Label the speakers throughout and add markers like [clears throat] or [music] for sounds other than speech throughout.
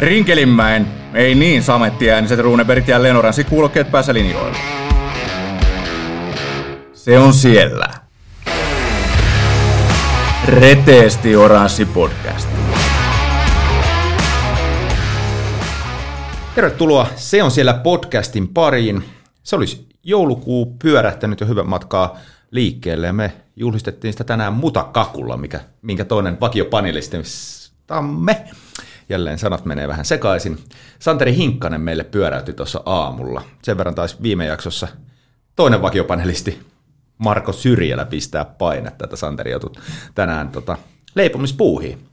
Speaker 1: Rinkelinmäen, ei niin samettiääniset Runebergit ja Lenoransi kuulokkeet päässä linjoilla. Se on siellä. Reteesti Oranssi podcast.
Speaker 2: Tervetuloa Se on siellä podcastin pariin. Se olisi joulukuu pyörähtänyt jo hyvän matkaa liikkeelle ja me juhlistettiin sitä tänään mutakakulla, mikä, minkä toinen vakiopanelististamme. Jälleen sanat menee vähän sekaisin. Santeri Hinkkanen meille pyöräytti tuossa aamulla. Sen verran taisi viime jaksossa toinen vakiopanelisti Marko Syrjälä pistää painetta, että Santeri joutui tänään tota, leipomispuuhiin.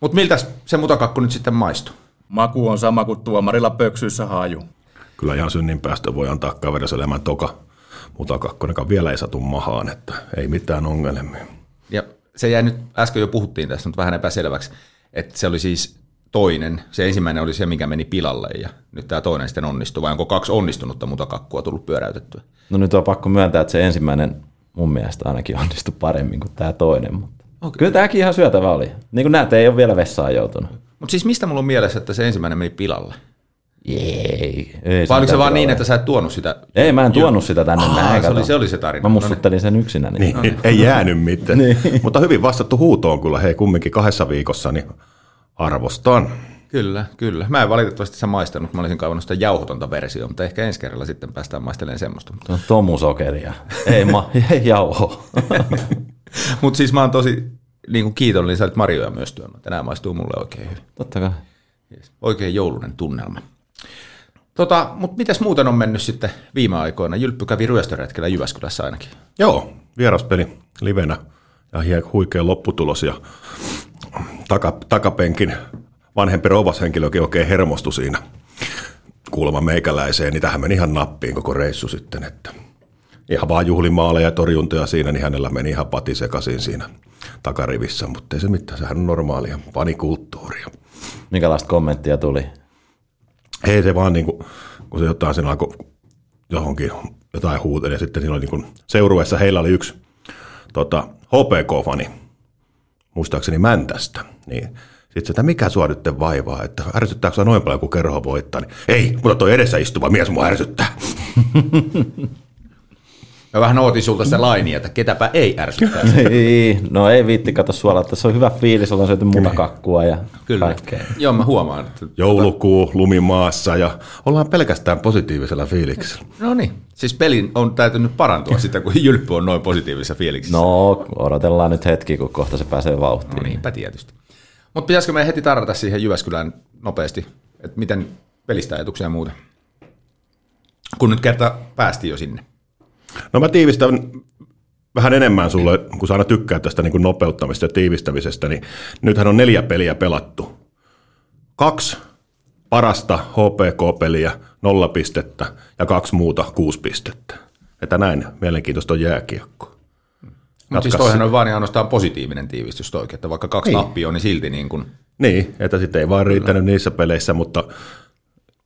Speaker 2: Mutta miltä se mutakakku nyt sitten maistuu?
Speaker 1: Maku on sama kuin tuomarilla pöksyissä haju.
Speaker 3: Kyllä ihan synnin päästö voi antaa kaveriselemän toka, mutta kakkonenkaan vielä ei satu mahaan, että ei mitään ongelmia.
Speaker 2: Ja se jäi nyt, äsken jo puhuttiin tästä, mutta vähän epäselväksi, että se oli siis toinen, se ensimmäinen oli se, mikä meni pilalle ja nyt tämä toinen sitten onnistui, vai onko kaksi onnistunutta mutakakkua tullut pyöräytettyä?
Speaker 4: No nyt on pakko myöntää, että se ensimmäinen mun mielestä ainakin [laughs] onnistui paremmin kuin tämä toinen, mutta okay. kyllä tämäkin ihan syötävä oli. Niin kuin näette, ei ole vielä vessaan joutunut.
Speaker 2: Mutta siis mistä mulla on mielessä, että se ensimmäinen meni pilalle?
Speaker 4: Ei. ei
Speaker 2: Vai oliko se vaan niin, että sä et tuonut sitä?
Speaker 4: Ei, mä en tuonut sitä tänne
Speaker 2: Aa,
Speaker 4: näin.
Speaker 2: se, oli, se oli se tarina.
Speaker 4: Mä mussuttelin sen yksinäni.
Speaker 3: Niin,
Speaker 2: niin.
Speaker 3: ei jäänyt mitään. [laughs] Mutta hyvin vastattu huutoon kyllä, hei kumminkin kahdessa viikossa, niin arvostan.
Speaker 2: Kyllä, kyllä. Mä en valitettavasti sitä maistanut, mä olisin kaivannut sitä jauhotonta versiota, mutta ehkä ensi kerralla sitten päästään maistelemaan semmoista.
Speaker 4: Se on tomusokeria. Ei, ma, [laughs] ei jauho. [laughs]
Speaker 2: Mutta siis mä oon tosi niin kuin kiitollinen, sä olit Marjoja myös työnnyt. Tänään maistuu mulle oikein hyvin.
Speaker 4: Totta kai.
Speaker 2: Yes. Oikein joulunen tunnelma. Tota, mutta mitäs muuten on mennyt sitten viime aikoina? Jylppy kävi ryöstöretkellä Jyväskylässä ainakin.
Speaker 3: Joo, vieraspeli livenä ja huikea lopputulos ja taka, takapenkin vanhempi rouvashenkilökin oikein hermostui siinä kuulemma meikäläiseen, niin tähän meni ihan nappiin koko reissu sitten, että ihan vaan juhlimaaleja ja torjuntoja siinä, niin hänellä meni ihan pati sekaisin siinä takarivissä, mutta ei se mitään, sehän on normaalia fanikulttuuria.
Speaker 4: Minkälaista kommenttia tuli?
Speaker 3: Ei se vaan niin kuin, kun se jotain siinä alkoi johonkin jotain huuteli ja sitten siinä oli niin kuin, seurueessa heillä oli yksi tota, HPK-fani, muistaakseni Mäntästä, niin sitten että mikä sua nyt vaivaa, että ärsyttääkö noin paljon, kun kerho voittaa, niin ei, mutta toi edessä istuva mies mua ärsyttää. [laughs]
Speaker 2: Mä vähän ootin sulta sitä lainia, että ketäpä ei ärsyttää. [laughs]
Speaker 4: ei, no ei viitti kato suola, että se on hyvä fiilis, ollaan syöty munakakkua ja
Speaker 2: Kyllä.
Speaker 4: kaikkea.
Speaker 2: Joo, mä huomaan. Että...
Speaker 3: Joulukuu, lumimaassa ja ollaan pelkästään positiivisella fiiliksellä.
Speaker 2: No niin, siis pelin on täytynyt parantua sitä, kun Jylppy on noin positiivisessa fiiliksissä.
Speaker 4: No, odotellaan nyt hetki, kun kohta se pääsee vauhtiin.
Speaker 2: No niinpä tietysti. Mutta pitäisikö me heti tarrata siihen Jyväskylään nopeasti, että miten pelistä ajatuksia ja muuta? Kun nyt kerta päästiin jo sinne.
Speaker 3: No mä tiivistän vähän enemmän sulle, kun sä aina tykkää tästä niin kuin nopeuttamista ja tiivistämisestä, niin nythän on neljä peliä pelattu. Kaksi parasta HPK-peliä, nolla pistettä ja kaksi muuta kuusi pistettä. Että näin mielenkiintoista on jääkiekko.
Speaker 2: Mutta siis toihan on vaan ja ainoastaan positiivinen tiivistys toikin, että vaikka kaksi
Speaker 3: Niin.
Speaker 2: on, niin silti niin kuin,
Speaker 3: Niin, että sitten ei vaan riittänyt niissä peleissä, mutta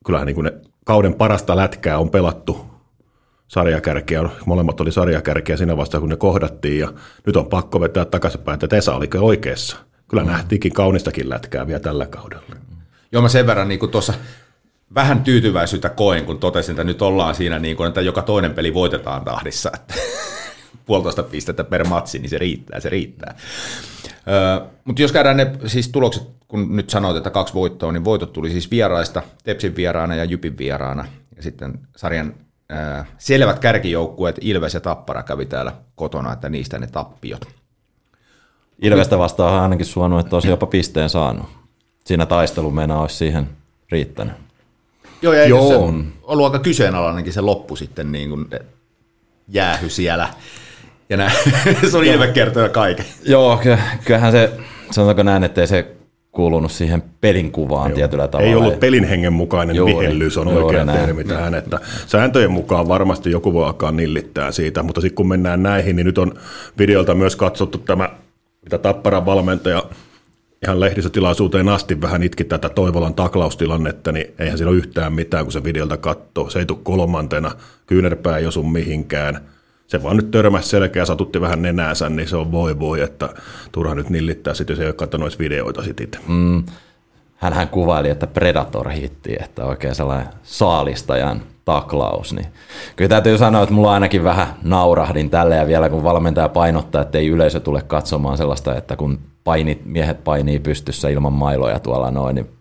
Speaker 3: kyllähän niin kuin ne kauden parasta lätkää on pelattu sarjakärkiä. Molemmat oli sarjakärkiä siinä vasta, kun ne kohdattiin ja nyt on pakko vetää takaisinpäin, että Tesa oli oikeassa. Kyllä mm. nähtiinkin kaunistakin lätkää vielä tällä kaudella.
Speaker 2: joo mä sen verran niin tuossa vähän tyytyväisyyttä koen, kun totesin, että nyt ollaan siinä niin kuin, että joka toinen peli voitetaan tahdissa, että [laughs] puolitoista pistettä per matsi, niin se riittää, se riittää. Öö, mutta jos käydään ne siis tulokset, kun nyt sanoit, että kaksi voittoa, niin voitot tuli siis vieraista, Tepsin vieraana ja Jypin vieraana, ja sitten sarjan selvät kärkijoukkueet Ilves ja Tappara kävi täällä kotona, että niistä ne tappiot.
Speaker 4: Ilvestä vastaan on ainakin suonut, että olisi jopa pisteen saanut. Siinä taistelu meinaa olisi siihen riittänyt.
Speaker 2: Joo, ja
Speaker 3: Joo.
Speaker 2: se on ollut aika kyseenalainenkin se loppu sitten niin kuin jäähy siellä. Ja nää, [laughs] se on Ilve kertoo kaiken.
Speaker 4: Joo, ky- kyllähän se, sanotaanko näin, että ei se kuulunut siihen pelin kuvaan tietyllä tavalla.
Speaker 3: Ei ollut pelin hengen mukainen
Speaker 4: Juuri,
Speaker 3: vihellys, on
Speaker 4: juuri
Speaker 3: oikea
Speaker 4: näin.
Speaker 3: termi tähän. Että sääntöjen mukaan varmasti joku voi alkaa nillittää siitä, mutta sitten kun mennään näihin, niin nyt on videolta myös katsottu tämä, mitä Tapparan valmentaja ihan lehdistötilaisuuteen asti vähän itki tätä Toivolan taklaustilannetta, niin eihän siinä ole yhtään mitään, kun se videolta katsoo. Se ei tule kolmantena, kyynärpää ei osu mihinkään. Se vaan nyt törmäsi selkeä, satutti vähän nenäänsä, niin se on voi voi, että turha nyt nillittää sitten, jos ei ole katsonut videoita sit itse.
Speaker 4: Mm, hän kuvaili, että Predator hitti, että oikein sellainen saalistajan taklaus. Niin kyllä täytyy sanoa, että mulla ainakin vähän naurahdin tälle ja vielä kun valmentaja painottaa, että ei yleisö tule katsomaan sellaista, että kun painit, miehet painii pystyssä ilman mailoja tuolla noin, niin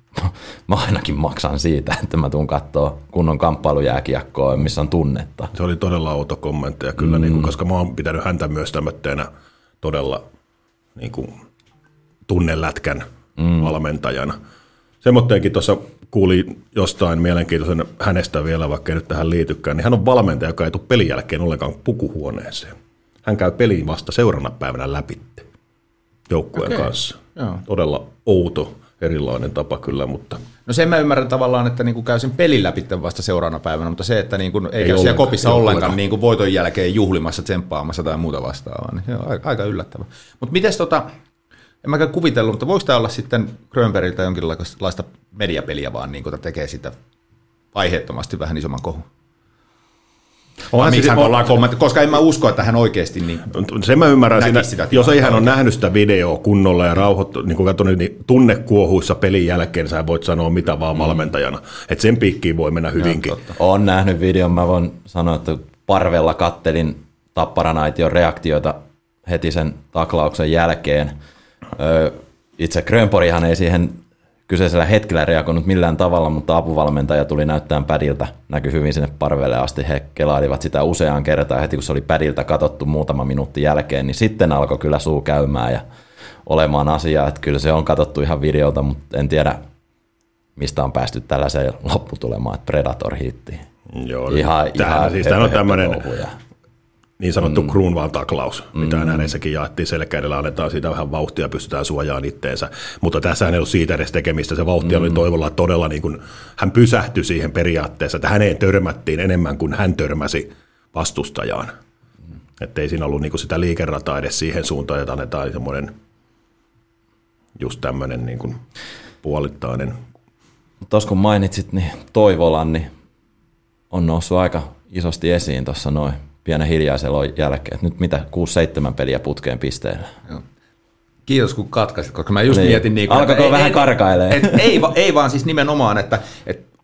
Speaker 4: mä ainakin maksan siitä, että mä tuun katsoa kunnon kamppailujääkiekkoa, missä on tunnetta.
Speaker 3: Se oli todella outo kommentti, ja kyllä, mm. niin kuin, koska mä oon pitänyt häntä myös tämmöisenä todella niin kuin, tunnelätkän mm. valmentajana. Semmoitteenkin tuossa kuuli jostain mielenkiintoisen hänestä vielä, vaikka ei nyt tähän liitykään, niin hän on valmentaja, joka ei tule pelin jälkeen ollenkaan pukuhuoneeseen. Hän käy pelin vasta seuraavana päivänä läpi joukkueen okay. kanssa. Joo. Todella outo, erilainen tapa kyllä, mutta...
Speaker 2: No sen mä ymmärrän tavallaan, että niinku käy sen pelin läpi vasta seuraavana päivänä, mutta se, että niinku ei, ei käy siellä kopissa ei ollenkaan, ollenkaan. Niinku voiton jälkeen juhlimassa, tsemppaamassa tai muuta vastaavaa, niin se on aika, aika yllättävä. Mutta miten tota, en mäkään kuvitellut, mutta voiko tämä olla sitten Grönbergiltä jonkinlaista mediapeliä vaan, niin kuin tekee sitä aiheettomasti vähän isomman kohun? Onhan miksi hän ollaan kommentti, koska en mä usko, että hän oikeasti niin
Speaker 3: Se mä ymmärrän siinä, sitä jos ei hän ole nähnyt sitä videoa kunnolla ja rauhoittu, niin kuin katsonut, niin tunnekuohuissa pelin jälkeen sä voit sanoa mitä vaan mm. valmentajana. Että sen piikkiin voi mennä hyvinkin.
Speaker 4: Olen nähnyt videon, mä voin sanoa, että parvella kattelin Tapparanaition reaktioita heti sen taklauksen jälkeen – itse Grönporihan ei siihen kyseisellä hetkellä reagoinut millään tavalla, mutta apuvalmentaja tuli näyttämään pädiltä, näkyi hyvin sinne parvelle asti. He kelailivat sitä useaan kertaan heti, kun se oli pädiltä katsottu muutama minuutti jälkeen, niin sitten alkoi kyllä suu käymään ja olemaan asiaa, että kyllä se on katsottu ihan videolta, mutta en tiedä, mistä on päästy tällaiseen lopputulemaan, että Predator hitti.
Speaker 3: Joo, ihan, tämä, ihan siis tämä on tämmöinen, niin sanottu mm. Kruunval taklaus, mm. mitä äänessäkin jaettiin selkä edellä, annetaan siitä vähän vauhtia, pystytään suojaamaan itteensä. Mutta tässä ei ole siitä edes tekemistä, se vauhti mm. oli toivolla todella, niin kuin, hän pysähtyi siihen periaatteessa, että häneen törmättiin enemmän kuin hän törmäsi vastustajaan. Mm. Että ei siinä ollut niin kuin sitä liikerataa edes siihen suuntaan, että annetaan semmoinen just tämmöinen niin kuin puolittainen.
Speaker 4: Tuossa kun mainitsit, niin Toivolan niin on noussut aika isosti esiin tuossa noin pienen hiljaisella jälkeen. Että nyt mitä, 6-7 peliä putkeen pisteellä. Joo.
Speaker 2: Kiitos kun katkaisit, koska mä just niin. mietin... Niin
Speaker 4: kuin, Alkoiko vähän karkailee?
Speaker 2: Et, ei, ei vaan siis nimenomaan, että, että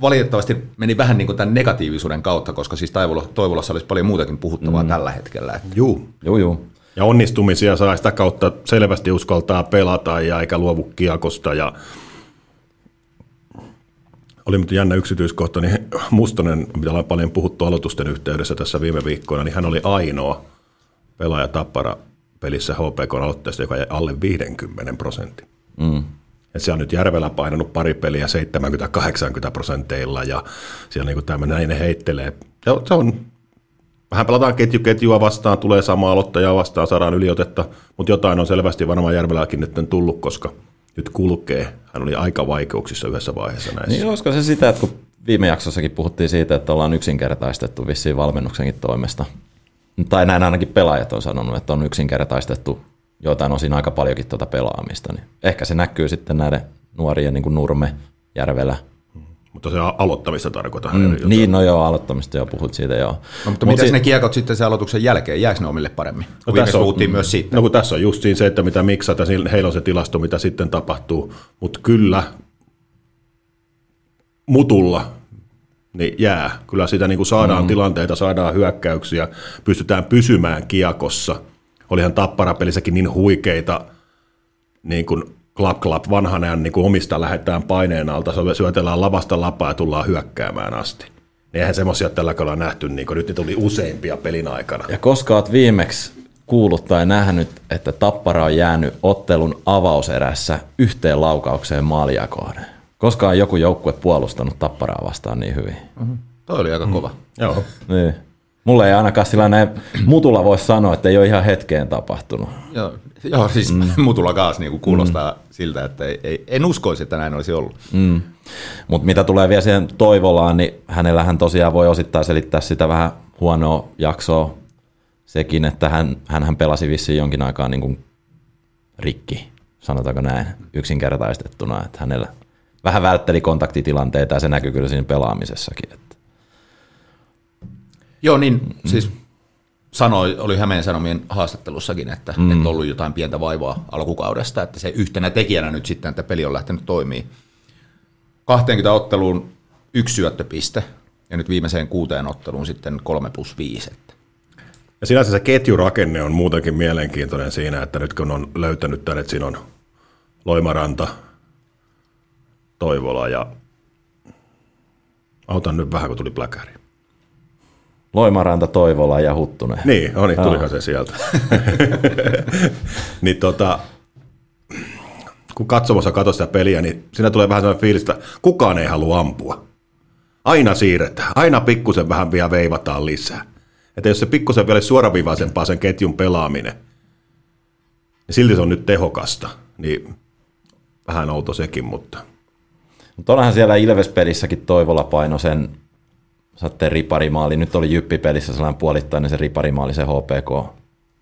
Speaker 2: valitettavasti meni vähän niin kuin tämän negatiivisuuden kautta, koska siis Toivolassa olisi paljon muutakin puhuttavaa mm. tällä hetkellä.
Speaker 3: Juu.
Speaker 4: Juu, juu.
Speaker 3: Ja onnistumisia saa sitä kautta selvästi uskaltaa pelata ja eikä luovu kiekosta ja oli mutta jännä yksityiskohta, niin Mustonen, mitä ollaan paljon puhuttu aloitusten yhteydessä tässä viime viikkoina, niin hän oli ainoa pelaaja tappara pelissä HPK aloitteesta, joka jäi alle 50 prosentin. Mm. Et se on nyt Järvellä painanut pari peliä 70-80 prosenteilla ja siellä niin tämmöinen näin ne heittelee. Se on, vähän pelataan ketju ketjua vastaan, tulee sama aloittaja vastaan, saadaan yliotetta, mutta jotain on selvästi varmaan Järvelläkin nyt tullut, koska – nyt kulkee. Hän oli aika vaikeuksissa yhdessä vaiheessa näissä.
Speaker 4: Niin olisiko se sitä, että kun viime jaksossakin puhuttiin siitä, että ollaan yksinkertaistettu vissiin valmennuksenkin toimesta, tai näin ainakin pelaajat on sanonut, että on yksinkertaistettu joitain osin aika paljonkin tuota pelaamista, niin ehkä se näkyy sitten näiden nuorien niin kuin Nurme, Järvelä,
Speaker 3: mutta se aloittamista tarkoittaa.
Speaker 4: Mm, niin, no joo, aloittamista jo puhut siitä joo.
Speaker 2: No, mutta Mut miten ne kiekot sitten sen aloituksen jälkeen, jääkö ne omille paremmin? No, tässä on, puhuttiin myös siitä.
Speaker 3: No kun tässä on just se, että mitä miksata, heillä on se tilasto, mitä sitten tapahtuu, mutta kyllä mutulla niin jää. Kyllä sitä niin kuin saadaan mm. tilanteita, saadaan hyökkäyksiä, pystytään pysymään kiekossa. Olihan tapparapelissäkin niin huikeita niin kuin klap klap vanhan ajan niin kuin omista lähdetään paineen alta, syötellään lavasta lapaa ja tullaan hyökkäämään asti. Niin eihän semmoisia tällä kaudella nähty, niin kuin nyt ne tuli useimpia pelin aikana.
Speaker 4: Ja koska olet viimeksi kuullut tai nähnyt, että Tappara on jäänyt ottelun avauserässä yhteen laukaukseen maalia kohden? Koska on joku joukkue puolustanut Tapparaa vastaan niin hyvin?
Speaker 2: Mm-hmm. Toi oli aika kova. Mm.
Speaker 3: Joo.
Speaker 4: Niin. Mulle ei ainakaan sillä näin mutulla voi sanoa, että ei ole ihan hetkeen tapahtunut.
Speaker 2: Joo, joo siis mm. mutulla kaas niin kuulostaa mm. siltä, että ei, ei, en uskoisi, että näin olisi ollut.
Speaker 4: Mm. Mutta mitä tulee vielä siihen Toivolaan, niin hänellähän tosiaan voi osittain selittää sitä vähän huonoa jaksoa sekin, että hän, hän pelasi vissiin jonkin aikaa niin kuin rikki, sanotaanko näin, yksinkertaistettuna, että hänellä vähän vältteli kontaktitilanteita ja se näkyy kyllä siinä pelaamisessakin. Että
Speaker 2: Joo, niin mm. siis sanoi, oli Hämeen Sanomien haastattelussakin, että mm. et ollut jotain pientä vaivaa alkukaudesta, että se yhtenä tekijänä nyt sitten, että peli on lähtenyt toimii. 20 otteluun yksi syöttöpiste ja nyt viimeiseen kuuteen otteluun sitten 3 plus 5. Että.
Speaker 3: Ja sinänsä se ketjurakenne on muutenkin mielenkiintoinen siinä, että nyt kun on löytänyt tänne, että siinä on Loimaranta, Toivola ja autan nyt vähän, kun tuli pläkäri.
Speaker 4: Loimaranta, Toivola ja Huttunen.
Speaker 3: Niin, no niin, tulihan se sieltä. [laughs] niin tota, kun katsomassa katsoo sitä peliä, niin siinä tulee vähän sellainen fiilis, että kukaan ei halua ampua. Aina siirretään, aina pikkusen vähän vielä veivataan lisää. Että jos se pikkusen vielä suoraviivaisempaa sen ketjun pelaaminen, niin silti se on nyt tehokasta. Niin vähän outo sekin, mutta...
Speaker 4: Mutta onhan siellä Ilves-pelissäkin Toivola paino sen saatte riparimaali. Nyt oli Jyppi-pelissä sellainen puolittainen se riparimaali, se HPK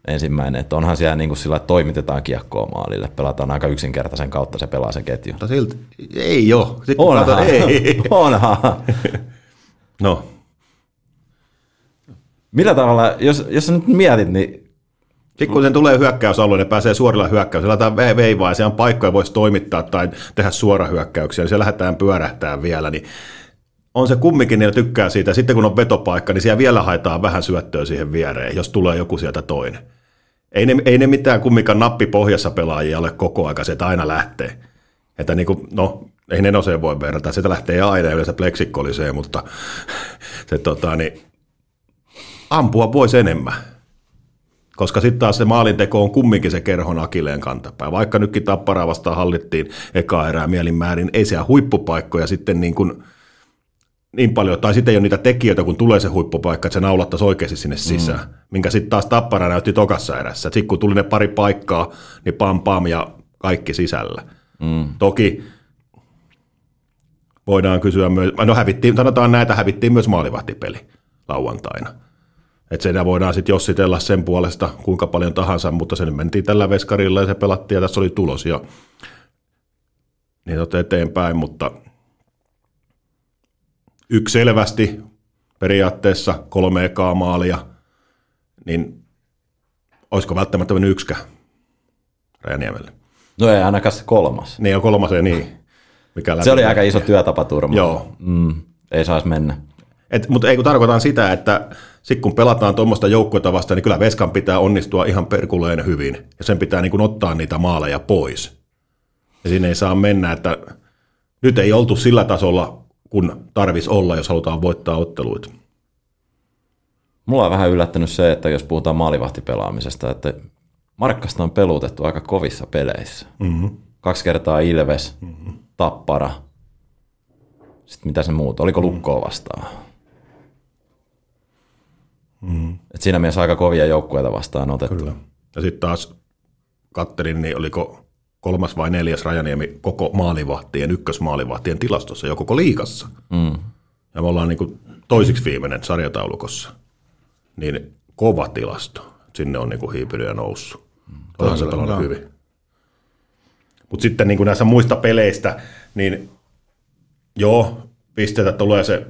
Speaker 4: ensimmäinen. Että onhan siellä niin kuin sillä, että toimitetaan kiekkoa maalille. Pelataan aika yksinkertaisen kautta, se pelaa se ketju.
Speaker 3: Mutta silti, ei jo. Sitten
Speaker 4: onhan,
Speaker 3: katsot, ei. [laughs]
Speaker 4: onhan.
Speaker 3: No,
Speaker 4: Millä tavalla, jos, jos nyt mietit, niin
Speaker 3: sitten kun sen tulee hyökkäysalue, ne pääsee suorilla hyökkäyksillä, ve- veivaa ja siellä on paikkoja, voisi toimittaa tai tehdä suorahyökkäyksiä, niin se lähdetään pyörähtää vielä, niin on se kumminkin, ne tykkää siitä. Sitten kun on vetopaikka, niin siellä vielä haetaan vähän syöttöä siihen viereen, jos tulee joku sieltä toinen. Ei ne, ei ne mitään kumminkaan nappipohjassa pelaajia ole koko aika, se aina lähtee. Että niin kuin, no, ei nenoseen voi verrata, sitä lähtee aina yleensä pleksikkoliseen, mutta [laughs] se tota, niin, ampua voisi enemmän. Koska sitten taas se maalinteko on kumminkin se kerhon akileen kantapää. Vaikka nytkin tapparaa vastaan hallittiin eka erää mielinmäärin, ei siellä huippupaikkoja sitten niin kuin, niin paljon, tai sitten ei ole niitä tekijöitä, kun tulee se huippupaikka, että se naulattaisi oikeasti sinne sisään, mm. minkä sitten taas Tappara näytti tokassa erässä. Sitten kun tuli ne pari paikkaa, niin pam pam ja kaikki sisällä. Mm. Toki voidaan kysyä myös, no hävittiin, sanotaan näitä, hävittiin myös maalivahtipeli lauantaina. Että siinä voidaan sitten jossitella sen puolesta kuinka paljon tahansa, mutta sen mentiin tällä veskarilla ja se pelattiin ja tässä oli tulos ja niin eteenpäin, mutta yksi selvästi periaatteessa kolme ekaa maalia, niin olisiko välttämättä mennyt yksikään Rajaniemelle?
Speaker 4: no ei ainakaan se kolmas.
Speaker 3: Niin ja kolmas ja niin. Mikä
Speaker 4: Se oli aika iso työtapaturma.
Speaker 3: Joo.
Speaker 4: Mm, ei saisi mennä.
Speaker 3: Et, mutta ei kun tarkoitan sitä, että sitten kun pelataan tuommoista joukkuetta vastaan, niin kyllä Veskan pitää onnistua ihan perkuleen hyvin. Ja sen pitää niin kuin ottaa niitä maaleja pois. Ja sinne ei saa mennä, että nyt ei oltu sillä tasolla, kun tarvis olla, jos halutaan voittaa otteluita.
Speaker 4: Mulla on vähän yllättänyt se, että jos puhutaan maalivahtipelaamisesta, että Markkasta on pelutettu aika kovissa peleissä. Mm-hmm. Kaksi kertaa Ilves, mm-hmm. Tappara, sitten mitä se muut, oliko Lukkoa vastaan? Mm-hmm. Et siinä mielessä aika kovia joukkueita vastaan otettu.
Speaker 3: Kyllä. Ja sitten taas kattelin, niin oliko kolmas vai neljäs Rajaniemi koko maalivahtien, ykkösmaalivahtien tilastossa jo koko liikassa. Mm. Ja me ollaan niin kuin toisiksi viimeinen sarjataulukossa. Niin kova tilasto. Sinne on niin kuin hiipynyt ja noussut. Onhan se pelannut hyvin. Mutta sitten niin kuin näissä muista peleistä, niin joo, pisteitä tulee se,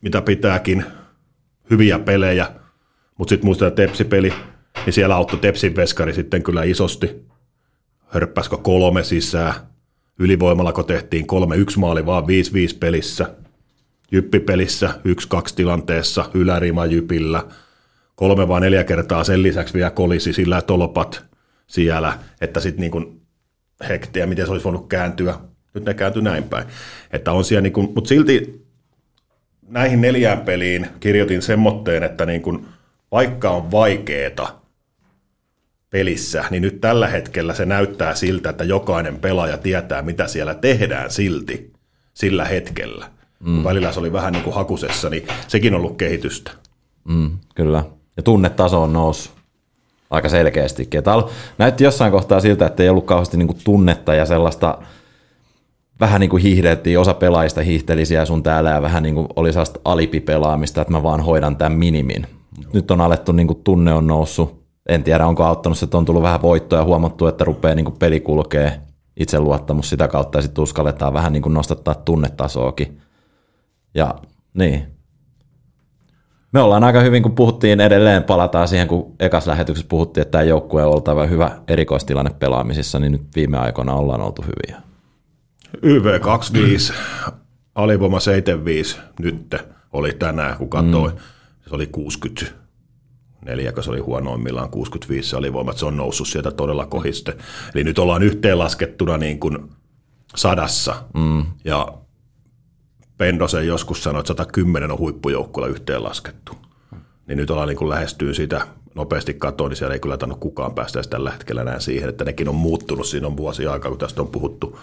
Speaker 3: mitä pitääkin, hyviä pelejä, mutta sitten muistetaan Tepsi-peli, niin siellä auttoi Tepsin veskari sitten kyllä isosti. Hörppäskö kolme sisään, ylivoimalla kun tehtiin kolme, yksi maali vaan 5-5 pelissä, Jyppipelissä yksi kaksi tilanteessa, ylärima Jypillä, kolme vai neljä kertaa sen lisäksi vielä kolisi sillä tolpat siellä, että sitten niin hektiä, miten se olisi voinut kääntyä. Nyt ne kääntyi näin päin. Että on siellä niin kuin, mutta silti näihin neljään peliin kirjoitin semmoitteen, että niin kuin, vaikka on vaikeeta pelissä, niin nyt tällä hetkellä se näyttää siltä, että jokainen pelaaja tietää, mitä siellä tehdään silti sillä hetkellä. Mm. Välillä se oli vähän niin kuin hakusessa, niin sekin on ollut kehitystä.
Speaker 4: Mm, kyllä. Ja tunnetaso on noussut aika selkeästikin. Täällä näytti jossain kohtaa siltä, että ei ollut kauheasti niin kuin tunnetta ja sellaista vähän niin kuin hiihdeltiin, osa pelaajista hiihteli siellä sun täällä ja vähän niin kuin oli sellaista alipipelaamista, että mä vaan hoidan tämän minimin. Nyt on alettu, niin kuin tunne on noussut. En tiedä, onko auttanut se, että on tullut vähän voittoa ja huomattu, että rupeaa niin kuin peli kulkee itseluottamus sitä kautta ja sitten uskalletaan vähän niin kuin nostattaa tunnetasoakin. Ja niin, Me ollaan aika hyvin, kun puhuttiin edelleen, palataan siihen, kun ekas lähetyksessä puhuttiin, että tämä joukkue on oltava hyvä erikoistilanne pelaamisissa, niin nyt viime aikoina ollaan oltu hyviä.
Speaker 3: YV 25, alivoima 75 nyt oli tänään, kun katsoin. Mm. Se oli 60 neljäkö se oli huonoimmillaan 65 se alivoima, se on noussut sieltä todella kohiste. Eli nyt ollaan yhteenlaskettuna niin kuin sadassa. Mm. Ja Pendosen joskus sanoi, että 110 on huippujoukkueella yhteenlaskettu. Niin nyt ollaan niin kuin lähestyy sitä nopeasti katoa, niin siellä ei kyllä tainnut kukaan päästä tällä hetkellä enää siihen, että nekin on muuttunut. Siinä on vuosi aikaa, kun tästä on puhuttu,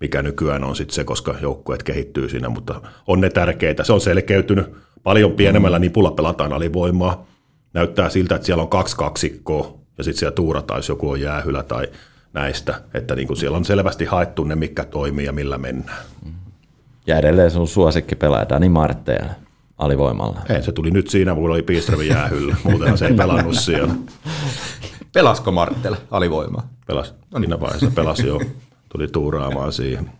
Speaker 3: mikä nykyään on sitten se, koska joukkueet kehittyy siinä, mutta on ne tärkeitä. Se on selkeytynyt. Paljon pienemmällä nipulla pelataan alivoimaa. Näyttää siltä, että siellä on kaksi kaksikkoa ja sitten siellä tuurataan, jos joku on jäähylä tai näistä. Että niin kuin siellä on selvästi haettu ne, mikä toimii ja millä mennään.
Speaker 4: Ja edelleen sun suosikki pelaa Dani Martteelle alivoimalla.
Speaker 3: Ei, se tuli nyt siinä, kun oli Piiströmin jäähyllä. Muuten se ei pelannut siellä.
Speaker 2: Pelasko Marttele alivoimaa?
Speaker 3: Pelas. No niin. Siinä vaiheessa pelasi jo. Tuli tuuraamaan siihen.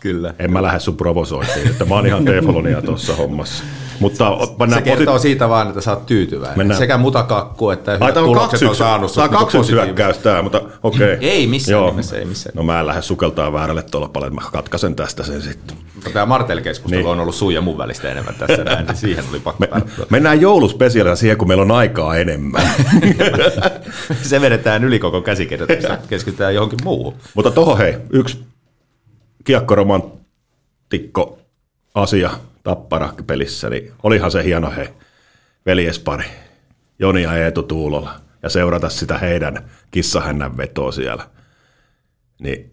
Speaker 2: Kyllä.
Speaker 3: En mä lähde sun provosointiin, että mä oon ihan teflonia tuossa hommassa. Mutta
Speaker 2: se kertoo posit... siitä vaan, että sä oot tyytyväinen. Mennään. Sekä mutakakku että
Speaker 3: hyvät Ai,
Speaker 2: tulokset on saanut.
Speaker 3: Tämä on kaksi yksi hyökkäys tämä, mutta okei. Okay. [laughs]
Speaker 2: Ei missään Joo. nimessä, ei missään.
Speaker 3: No mä en lähde sukeltaa väärälle tuolla paljon, mä katkaisen tästä sen sitten.
Speaker 2: Mutta tämä Martel-keskustelu niin. on ollut sun ja mun välistä enemmän tässä näin, niin siihen tuli pakko Me,
Speaker 3: Mennään jouluspesiaalina siihen, kun meillä on aikaa enemmän. [laughs]
Speaker 2: se vedetään yli koko käsikirjoitusta, keskitytään johonkin muuhun.
Speaker 3: Mutta toho hei, yksi kiekkoromantikko asia tappara-pelissä, niin olihan se hieno he veljespari, Joni ja Eetu Tuulola, ja seurata sitä heidän kissahännän vetoa siellä. Niin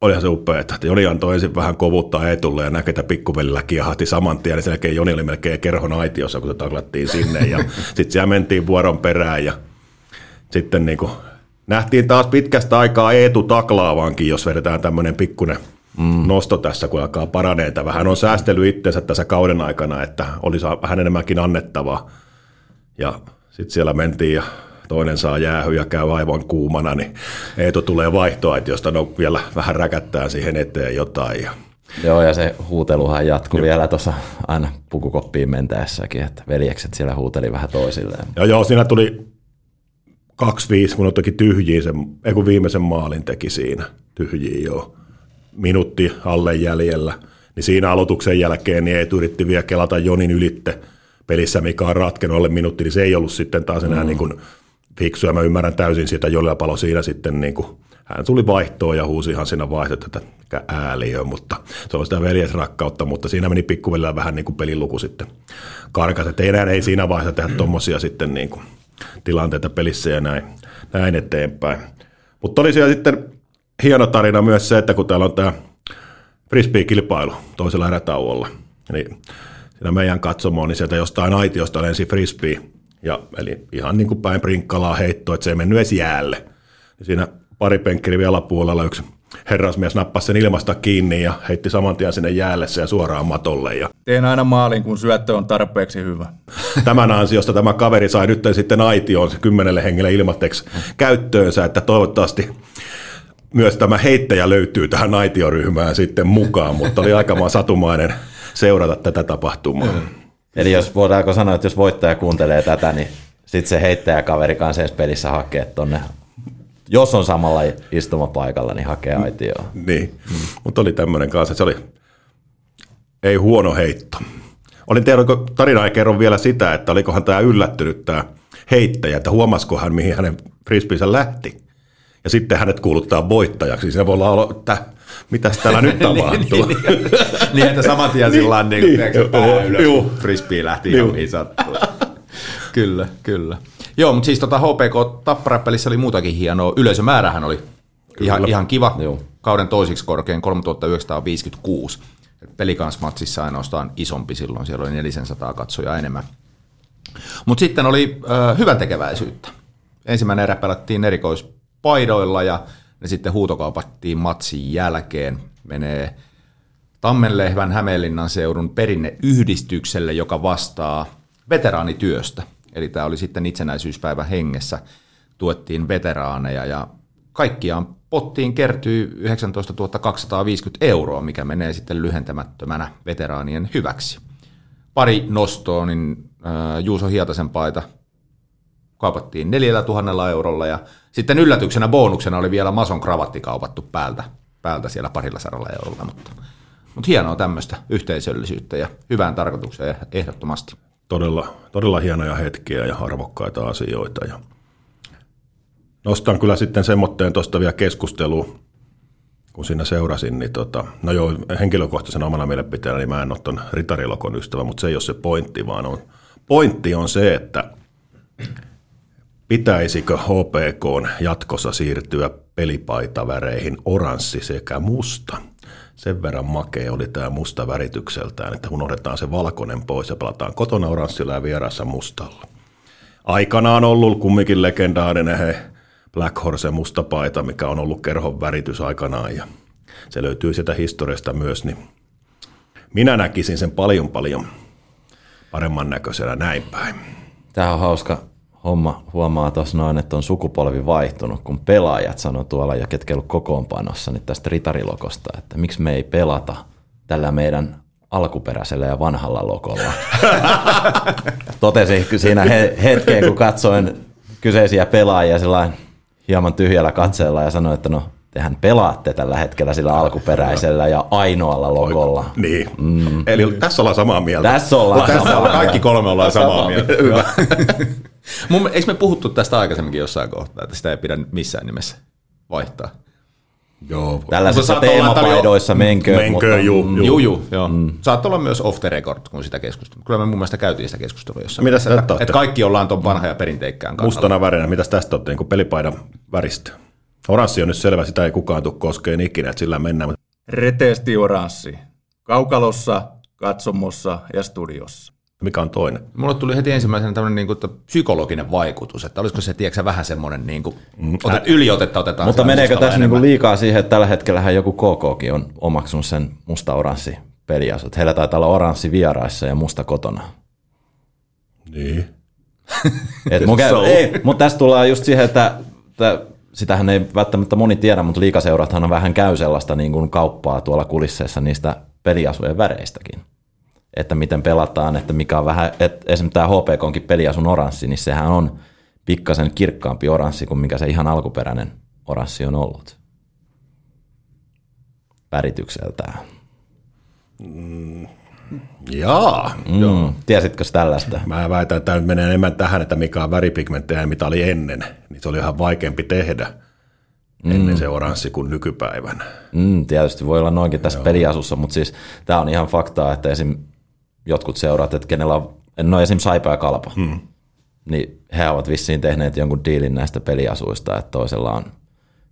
Speaker 3: olihan se upea, että Joni antoi ensin vähän kovuttaa Eetulle ja näkee, että pikkuvelillä kiehahti saman tien, niin sen jälkeen Joni oli melkein kerhon aitiossa, kun taklattiin sinne, ja sitten siellä mentiin vuoron perään, ja sitten niin kuin nähtiin taas pitkästä aikaa Eetu taklaavankin, jos vedetään tämmöinen pikkuinen – mm. nosto tässä, kun alkaa paranee. Vähän on säästely itsensä tässä kauden aikana, että olisi vähän enemmänkin annettavaa. Ja sitten siellä mentiin ja toinen saa jäähy ja käy aivan kuumana, niin Eetu tulee vaihtoaitiosta, no vielä vähän räkättää siihen eteen jotain. Ja
Speaker 4: Joo, ja se huuteluhan jatkui joo. vielä tuossa aina pukukoppiin mentäessäkin, että veljekset siellä huuteli vähän toisilleen.
Speaker 3: Ja joo, siinä tuli 2-5, kun ottakin tyhjiin sen, ei kun viimeisen maalin teki siinä, tyhjiin joo minuutti alle jäljellä, niin siinä aloituksen jälkeen niin ei yritti vielä kelata Jonin ylitte pelissä, mikä on ratkenut alle minuutti, niin se ei ollut sitten taas enää mm. niin kuin fiksua. Mä ymmärrän täysin sitä, jolla palo siinä sitten niin kuin, hän tuli vaihtoon ja huusi ihan siinä vaiheessa, että mikä ääliö, mutta se on sitä veljesrakkautta, mutta siinä meni pikkuvelillä vähän niin kuin peliluku sitten karkas, että enää ei siinä vaiheessa tehdä tuommoisia sitten niin kuin tilanteita pelissä ja näin, näin eteenpäin. Mutta oli siellä sitten hieno tarina myös se, että kun täällä on tämä frisbee-kilpailu toisella erätauolla, niin siinä meidän katsomoon, niin sieltä jostain aitiosta lensi frisbee, ja, eli ihan niin kuin päin prinkkalaa heitto, että se ei mennyt edes jäälle. Ja siinä pari penkkiri vielä puolella yksi herrasmies nappasi sen ilmasta kiinni ja heitti saman tien sinne jäälle ja suoraan matolle. Ja
Speaker 1: Teen aina maalin, kun syöttö on tarpeeksi hyvä.
Speaker 3: Tämän ansiosta tämä kaveri sai nyt sitten aitioon se kymmenelle hengelle ilmatteeksi käyttöönsä, että toivottavasti myös tämä heittäjä löytyy tähän naitioryhmään sitten mukaan, mutta oli aika satumainen seurata tätä tapahtumaa. Mm.
Speaker 4: Eli jos voidaanko sanoa, että jos voittaja kuuntelee tätä, niin sitten se heittäjäkaveri kanssa ensi pelissä hakee tuonne, jos on samalla istumapaikalla, niin hakee aitioon.
Speaker 3: Niin, mm. mutta oli tämmöinen kanssa, että se oli ei huono heitto. Olin tiedä, tarina ei kerro vielä sitä, että olikohan tämä yllättynyt tämä heittäjä, että huomasiko hän, mihin hänen frisbeensä lähti ja sitten hänet kuuluttaa voittajaksi. Se voi olla, että mitä täällä nyt [laughs] niin, tapahtuu.
Speaker 2: niin, niin, niin, että saman tien sillä on niin, niin, pää ylös, frisbee lähti ihan mihin Kyllä, kyllä. Joo, mutta siis tota HPK Tappara-pelissä oli muutakin hienoa. Yleisömäärähän oli ihan, ihan kiva. Joo. Kauden toisiksi korkein 3956. Pelikansmatsissa ainoastaan isompi silloin, siellä oli 400 katsoja enemmän. Mutta sitten oli äh, hyvän tekeväisyyttä. Ensimmäinen erä pelattiin erikois paidoilla ja ne sitten huutokaupattiin matsin jälkeen. Menee Tammenlehvän Hämeenlinnan seudun perinneyhdistykselle, joka vastaa veteraanityöstä. Eli tämä oli sitten itsenäisyyspäivän hengessä, tuettiin veteraaneja ja kaikkiaan pottiin kertyy 19 250 euroa, mikä menee sitten lyhentämättömänä veteraanien hyväksi. Pari nostoa, niin Juuso Hietasen paita kaupattiin 4000 eurolla ja sitten yllätyksenä bonuksena oli vielä Mason kravatti kaupattu päältä, päältä siellä parilla sadalla eurolla, mutta, mutta hienoa tämmöistä yhteisöllisyyttä ja hyvään tarkoitukseen ehdottomasti.
Speaker 3: Todella, todella hienoja hetkiä ja arvokkaita asioita. Ja nostan kyllä sitten semmoitteen tuosta vielä keskusteluun, kun siinä seurasin, niin tota, no joo, henkilökohtaisena omana mielipiteenä, niin mä en ole ton ritarilokon ystävä, mutta se ei ole se pointti, vaan on, pointti on se, että pitäisikö HPK jatkossa siirtyä pelipaitaväreihin oranssi sekä musta. Sen verran makea oli tämä musta väritykseltään, että unohdetaan se valkoinen pois ja pelataan kotona oranssilla ja vierassa mustalla. Aikanaan ollut kumminkin legendaarinen he Black Horse musta paita, mikä on ollut kerhon väritys aikanaan ja se löytyy sieltä historiasta myös, niin minä näkisin sen paljon paljon paremman näköisenä näin päin.
Speaker 4: Tämä on hauska homma. Huomaa tuossa noin, että on sukupolvi vaihtunut, kun pelaajat sanoo tuolla ja ketkä ollut kokoonpanossa niin tästä ritarilokosta, että miksi me ei pelata tällä meidän alkuperäisellä ja vanhalla lokolla. [laughs] Totesin siinä he, hetkeen, kun katsoin kyseisiä pelaajia hieman tyhjällä katseella ja sanoin, että no tehän pelaatte tällä hetkellä sillä alkuperäisellä ja ainoalla logolla.
Speaker 3: Niin. Mm. Eli tässä ollaan samaa mieltä.
Speaker 4: Tässä ollaan
Speaker 2: Tässä
Speaker 4: samaa
Speaker 2: kaikki
Speaker 4: mieltä.
Speaker 2: kolme ollaan
Speaker 4: Tässä
Speaker 2: samaa
Speaker 4: ollaan.
Speaker 2: mieltä. Hyvä. [laughs] Mun, eikö me puhuttu tästä aikaisemminkin jossain kohtaa, että sitä ei pidä missään nimessä vaihtaa?
Speaker 3: Joo.
Speaker 4: Tällaisissa
Speaker 2: Mutta saattaa olla,
Speaker 4: teemapaidoissa menkö.
Speaker 3: Menkö, juu,
Speaker 4: mm,
Speaker 3: juu.
Speaker 2: Juu, juu, joo. Mm. Saattaa olla myös off the record, kun sitä keskustelua. Kyllä me mun mielestä käytiin sitä keskustelua jossain.
Speaker 3: Mitäs
Speaker 2: vaiheessa,
Speaker 3: tästä
Speaker 2: että, että kaikki ollaan ton vanha ja perinteikkään kannalla.
Speaker 3: Mustana värinä, mitäs tästä olette niin pelipaidan väristä? Oranssi on nyt selvä, sitä ei kukaan tule koskeen ikinä, että sillä mennään. mutta
Speaker 1: Reteesti oranssi. Kaukalossa, katsomossa ja studiossa.
Speaker 3: Mikä on toinen?
Speaker 2: Mulle tuli heti ensimmäisenä tämmöinen niin kuin, psykologinen vaikutus, että olisiko se tiedätkö, vähän semmoinen niin kuin, otet, yliotetta otetaan.
Speaker 4: Mutta meneekö tässä niinku
Speaker 2: enemmän.
Speaker 4: liikaa siihen, että tällä hetkellähän joku KKkin on omaksunut sen musta-oranssi peliasut. Heillä taitaa olla oranssi vieraissa ja musta kotona.
Speaker 3: Niin.
Speaker 4: Et mun [laughs] käy, ei, mutta tässä tullaan just siihen, että, että sitähän ei välttämättä moni tiedä, mutta liikaseurathan on vähän käy sellaista niin kuin kauppaa tuolla kulisseissa niistä peliasujen väreistäkin. Että miten pelataan, että mikä on vähän, että esimerkiksi tämä HPKonkin peliasun oranssi, niin sehän on pikkasen kirkkaampi oranssi kuin mikä se ihan alkuperäinen oranssi on ollut. Väritykseltään.
Speaker 3: Jaa.
Speaker 4: Mm, tiesitkö tällaista?
Speaker 3: Mä väitän, että tämä nyt menee enemmän tähän, että mikä on väripigmenttejä ja mitä oli ennen. Niin se oli ihan vaikeampi tehdä ennen se oranssi kuin nykypäivänä.
Speaker 4: Mm, tietysti voi olla noinkin tässä peliasussa, mutta siis tämä on ihan faktaa, että esim. jotkut seuraat, että kenellä on, no esim. Saipa ja Kalpa, hmm. niin he ovat vissiin tehneet jonkun diilin näistä peliasuista, että toisella on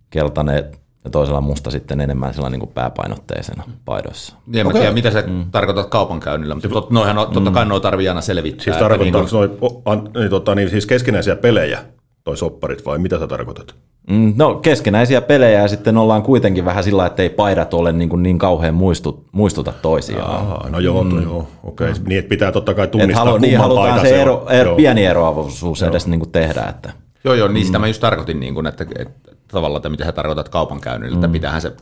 Speaker 4: keltainen ja toisella musta sitten enemmän sillä niin kuin pääpainotteisena paidoissa.
Speaker 2: Ja mä tiedän, mitä sä mm. tarkoitat kaupankäynnillä, mutta tot, noihän, on- totta kai noi tarvii aina selvittää.
Speaker 3: Siis
Speaker 2: että
Speaker 3: tarkoittaako
Speaker 2: niin
Speaker 3: niin noi, o- an, niin, tota, niin, siis keskinäisiä pelejä, toi sopparit, vai mitä sä tarkoitat?
Speaker 4: Mm, no keskenäisiä pelejä ja sitten ollaan kuitenkin vähän sillä, että ei paidat ole niin, kuin niin kauhean muistut, muistuta toisiaan.
Speaker 3: Aha, no joo, mm. joo okei. Okay. Niin, että pitää totta kai
Speaker 4: Et
Speaker 3: tunnistaa,
Speaker 4: halu, niin
Speaker 3: kumman
Speaker 4: halutaan
Speaker 3: paita
Speaker 4: se
Speaker 3: on.
Speaker 4: ero, ero,
Speaker 3: Joo.
Speaker 4: pieni eroavaisuus edes niin kuin tehdä. Että.
Speaker 2: Joo, joo, niin sitä mä just tarkoitin, niin kuin, että, että tavallaan, että mitä sä tarkoitat kaupankäynnillä, mm. että pitäähän se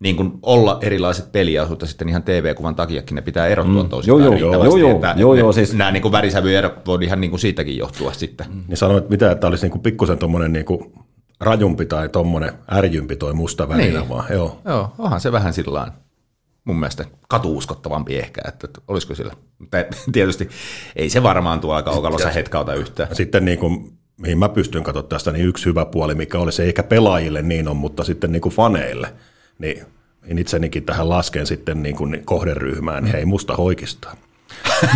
Speaker 2: niin kuin olla erilaiset peliasut ja sitten ihan TV-kuvan takiakin ne pitää erottua mm. toisistaan
Speaker 4: Joo, joo,
Speaker 2: riittävästi,
Speaker 4: joo, joo,
Speaker 2: että
Speaker 4: joo, joo, siis-
Speaker 2: nämä niin kuin värisävyerot voi ihan niin kuin siitäkin johtua sitten. Mm.
Speaker 3: Niin sanoit, mitä, että olisi niinku pikkusen tuommoinen niinku rajumpi tai tuommoinen ärjympi toi musta värinä
Speaker 2: Niin.
Speaker 3: vaan. Joo.
Speaker 2: Joo, onhan se vähän sillä mun mielestä katuuskottavampi ehkä, että, että olisiko sillä. Mutta [laughs] tietysti ei se varmaan tuolla kaukalossa hetkauta yhtään.
Speaker 3: Sitten niin kuin, mihin mä pystyn katsomaan tästä, niin yksi hyvä puoli, mikä oli se ei ehkä pelaajille niin on, mutta sitten niin kuin faneille, niin niin itsenikin tähän lasken sitten niin kuin kohderyhmään, niin hei musta hoikistaa. [laughs]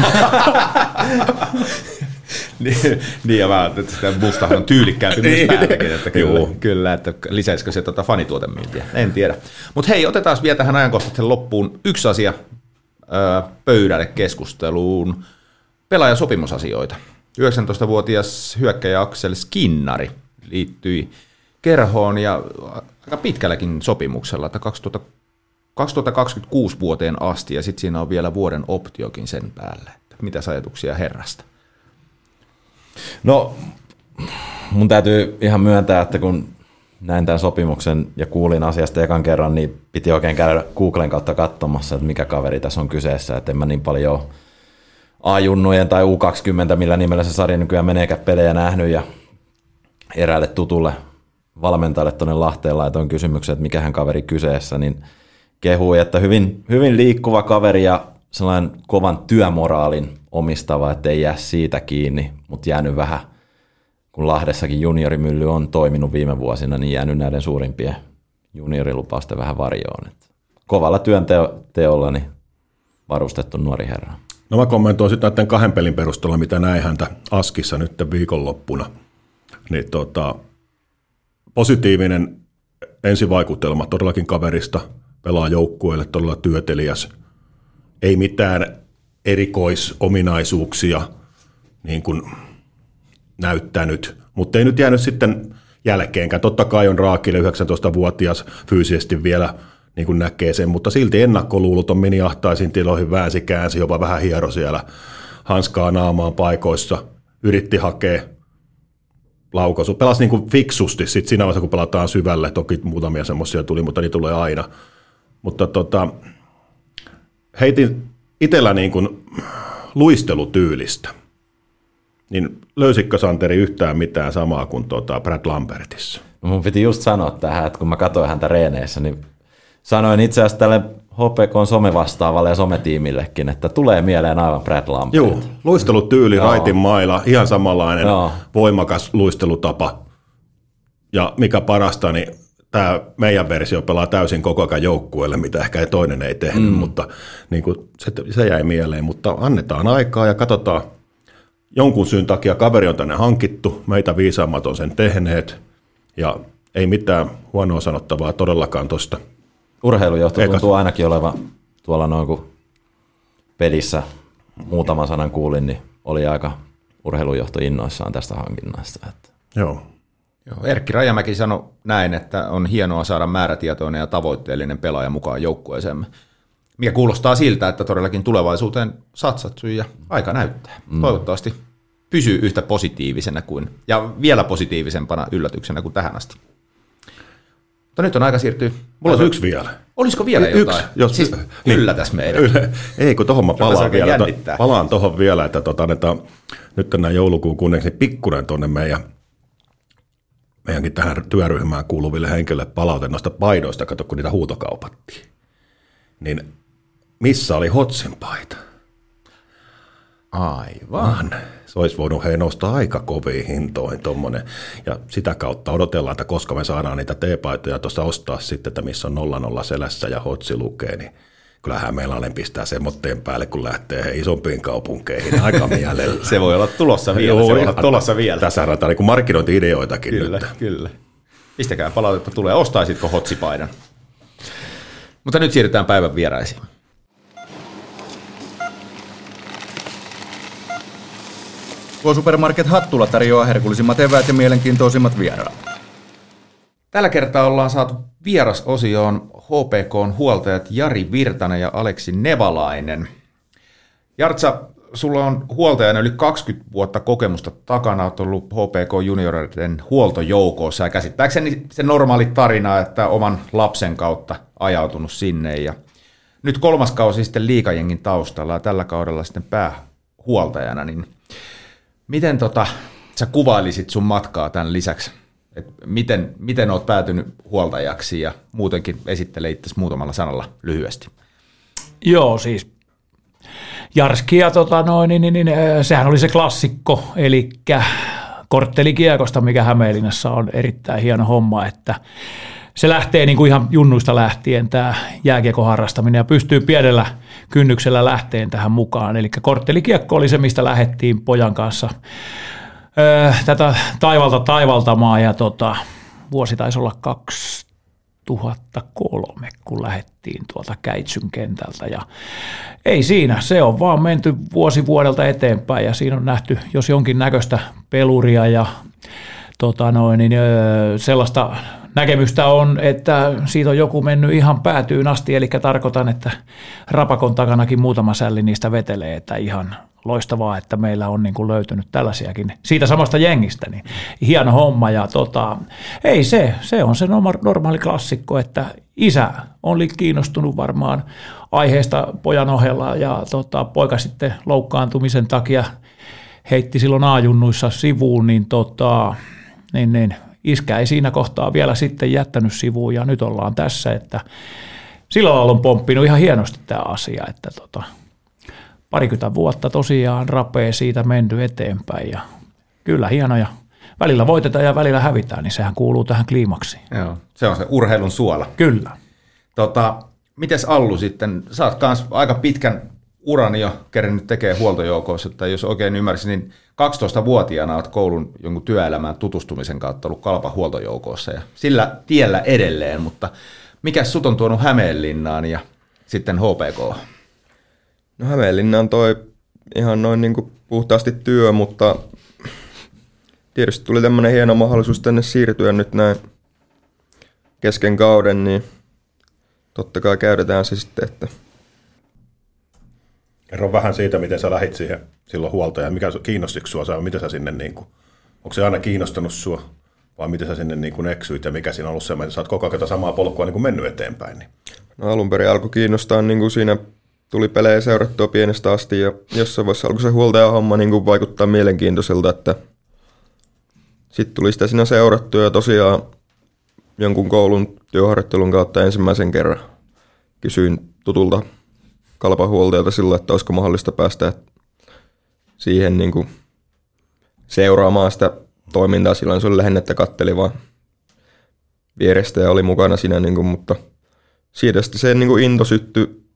Speaker 2: niin, niin, ja mä että mustahan on tyylikkäämpi myös päälläkin, että kyllä,
Speaker 3: Juu.
Speaker 2: kyllä, että lisäisikö se tota fanituotemyyntiä, en tiedä. Mutta hei, otetaan vielä tähän ajankohtaisen loppuun yksi asia ö, pöydälle keskusteluun, pelaajasopimusasioita. 19-vuotias hyökkäjä Aksel Skinnari liittyi kerhoon ja aika pitkälläkin sopimuksella, että 2000, 2026 vuoteen asti ja sitten siinä on vielä vuoden optiokin sen päälle. Mitäs ajatuksia herrasta?
Speaker 4: No, mun täytyy ihan myöntää, että kun näin tämän sopimuksen ja kuulin asiasta ekan kerran, niin piti oikein käydä Googlen kautta katsomassa, että mikä kaveri tässä on kyseessä, että en mä niin paljon A-junnujen tai U20, millä nimellä se sarja nykyään meneekään pelejä nähnyt ja eräälle tutulle valmentajalle tuonne Lahteen laitoin kysymyksen, että mikähän kaveri kyseessä, niin kehui, että hyvin, hyvin liikkuva kaveri ja sellainen kovan työmoraalin omistava, että ei jää siitä kiinni, mutta jäänyt vähän, kun Lahdessakin juniorimylly on toiminut viime vuosina, niin jäänyt näiden suurimpien juniorilupausten vähän varjoon. Että kovalla työnteolla niin varustettu nuori herra.
Speaker 3: No mä kommentoin sitten näiden kahden pelin perusteella, mitä näin häntä Askissa nyt viikonloppuna. Niin tota, positiivinen ensivaikutelma todellakin kaverista, pelaa joukkueelle, todella työteliäs. Ei mitään erikoisominaisuuksia niin kuin näyttänyt, mutta ei nyt jäänyt sitten jälkeenkään. Totta kai on Raakille 19-vuotias fyysisesti vielä niin kuin näkee sen, mutta silti ennakkoluulot meni ahtaisiin tiloihin, väänsi, käänsi, jopa vähän hiero siellä hanskaa naamaan paikoissa, yritti hakea laukaisu. Pelasi niin kuin fiksusti sit siinä vaiheessa, kun pelataan syvälle. Toki muutamia semmoisia tuli, mutta niitä tulee aina. Mutta tota, heitin itsellä niin kuin luistelutyylistä. Niin löysitkö Santeri yhtään mitään samaa kuin tota Brad Lambertissa?
Speaker 4: No mun piti just sanoa tähän, että kun mä katsoin häntä reeneissä, niin sanoin itse asiassa tälle HPK somevastaavalle ja sometiimillekin, että tulee mieleen aivan Brad Lambert.
Speaker 3: Joo, luistelutyyli, Joo. raitin maila, ihan samanlainen Joo. voimakas luistelutapa. Ja mikä parasta, niin tämä meidän versio pelaa täysin koko ajan joukkueelle, mitä ehkä toinen ei tehnyt, mm. mutta niin kuin se, se jäi mieleen. Mutta annetaan aikaa ja katsotaan. Jonkun syyn takia kaveri on tänne hankittu, meitä viisaammat on sen tehneet ja ei mitään huonoa sanottavaa todellakaan tuosta –
Speaker 4: Urheilujohto Eikä. tuntuu ainakin olevan tuolla noin kuin pelissä muutaman sanan kuulin, niin oli aika urheilujohto innoissaan tästä hankinnasta. Että.
Speaker 2: Joo. Joo. Erkki Rajamäki sanoi näin, että on hienoa saada määrätietoinen ja tavoitteellinen pelaaja mukaan joukkueeseemme, mikä kuulostaa siltä, että todellakin tulevaisuuteen satsattu ja aika näyttää. Mm. Toivottavasti pysyy yhtä positiivisena kuin, ja vielä positiivisempana yllätyksenä kuin tähän asti. Mutta nyt on aika siirtyä.
Speaker 3: Mulla on yksi vielä.
Speaker 2: Olisiko vielä
Speaker 3: yksi,
Speaker 2: jotain?
Speaker 3: Jos,
Speaker 2: siis niin, yllätäs meidän. Yllä,
Speaker 3: ei, kun tuohon mä palaan vielä. To, palaan tuohon vielä, että tota, että nyt on näin joulukuun kunneksi niin pikkuinen tuonne meidän, meidänkin tähän työryhmään kuuluville henkilöille palaute noista paidoista, kato kun niitä huutokaupattiin. Niin missä oli Hotsin paita?
Speaker 2: Aivan.
Speaker 3: Se olisi voinut hei nostaa aika koviin hintoihin tuommoinen. Ja sitä kautta odotellaan, että koska me saadaan niitä teepaitoja tuossa ostaa sitten, että missä on 00 selässä ja hotsi lukee, niin kyllähän meillä pistää semmoitteen päälle, kun lähtee he isompiin kaupunkeihin aika [laughs] mielellä.
Speaker 2: se voi olla tulossa vielä. Joo, se voi olla tulossa vielä.
Speaker 3: Tässä on niin markkinointi-ideoitakin
Speaker 2: kyllä, nyt. Kyllä, Pistäkää palautetta tulee. Ostaisitko hotsipaidan? Mutta nyt siirrytään päivän vieraisiin.
Speaker 1: K-Supermarket Hattula tarjoaa herkullisimmat eväät ja mielenkiintoisimmat vieraat.
Speaker 2: Tällä kertaa ollaan saatu vierasosioon HPKn huoltajat Jari Virtanen ja Aleksi Nevalainen. Jartsa, sulla on huoltajana yli 20 vuotta kokemusta takana, olet ollut HPK junioreiden huoltojoukossa ja käsittääkseni se normaali tarina, että oman lapsen kautta ajautunut sinne ja nyt kolmas kausi sitten liikajengin taustalla ja tällä kaudella sitten päähuoltajana, niin Miten tota, sä kuvailisit sun matkaa tämän lisäksi? Et miten, miten oot päätynyt huoltajaksi ja muutenkin esittele itse muutamalla sanalla lyhyesti?
Speaker 5: Joo, siis Jarski ja tota noin, niin, niin, niin, sehän oli se klassikko, eli korttelikiekosta, mikä Hämeenlinnassa on erittäin hieno homma, että se lähtee niin kuin ihan junnuista lähtien tämä jääkiekon harrastaminen ja pystyy pienellä kynnyksellä lähteen tähän mukaan. Eli korttelikiekko oli se, mistä lähdettiin pojan kanssa öö, tätä taivalta taivaltamaan ja tota, vuosi taisi olla 2003, kun lähdettiin tuolta Käitsyn kentältä ja ei siinä, se on vaan menty vuosi vuodelta eteenpäin ja siinä on nähty jos jonkin näköistä peluria ja tota noin, niin, öö, sellaista näkemystä on, että siitä on joku mennyt ihan päätyyn asti, eli tarkoitan, että rapakon takanakin muutama sälli niistä vetelee, että ihan loistavaa, että meillä on niin kuin löytynyt tällaisiakin. Siitä samasta jengistä, niin hieno homma ja tota, ei se, se on se normaali klassikko, että isä oli kiinnostunut varmaan aiheesta pojan ohella ja tota, poika sitten loukkaantumisen takia heitti silloin aajunnuissa sivuun, niin, tota, niin, niin iskä ei siinä kohtaa vielä sitten jättänyt sivuun ja nyt ollaan tässä, että silloin on pomppinut ihan hienosti tämä asia, että tota, parikymmentä vuotta tosiaan rapee siitä menty eteenpäin ja kyllä hienoja. Välillä voitetaan ja välillä hävitään, niin sehän kuuluu tähän kliimaksiin.
Speaker 2: Joo, se on se urheilun suola.
Speaker 5: Kyllä.
Speaker 2: Tota, mites Allu sitten, sä oot kans aika pitkän uran jo kerännyt tekee huoltojoukoissa, että jos oikein ymmärsin, niin 12-vuotiaana olet koulun jonkun työelämään tutustumisen kautta ollut kalpa huoltojoukoissa ja sillä tiellä edelleen, mutta mikä sut on tuonut Hämeenlinnaan ja sitten HPK?
Speaker 6: No Hämeenlinna on toi ihan noin niin puhtaasti työ, mutta tietysti tuli tämmöinen hieno mahdollisuus tänne siirtyä nyt näin kesken kauden, niin totta kai käydetään se sitten, että
Speaker 3: Kerro vähän siitä, miten sä lähit siihen silloin huoltajaan. Mikä kiinnostiko sua? Miten sä sinne, niin kuin, onko se aina kiinnostanut sua? Vai miten sä sinne niin kuin eksyit ja mikä siinä on ollut semmoinen, sä oot koko ajan samaa polkua niin kuin mennyt eteenpäin? Niin.
Speaker 6: No alun perin alkoi kiinnostaa niin kuin siinä tuli pelejä seurattua pienestä asti ja jossain vaiheessa alkoi se huoltajahomma niin kuin vaikuttaa mielenkiintoiselta, että sitten tuli sitä siinä seurattua ja tosiaan jonkun koulun työharjoittelun kautta ensimmäisen kerran kysyin tutulta kalpahuoltajalta sillä, että olisiko mahdollista päästä siihen niin kuin seuraamaan sitä toimintaa. Silloin se oli lähinnä, että katteli vaan vierestä ja oli mukana siinä, niin kuin, mutta siitä sitten se niin kuin into syttyi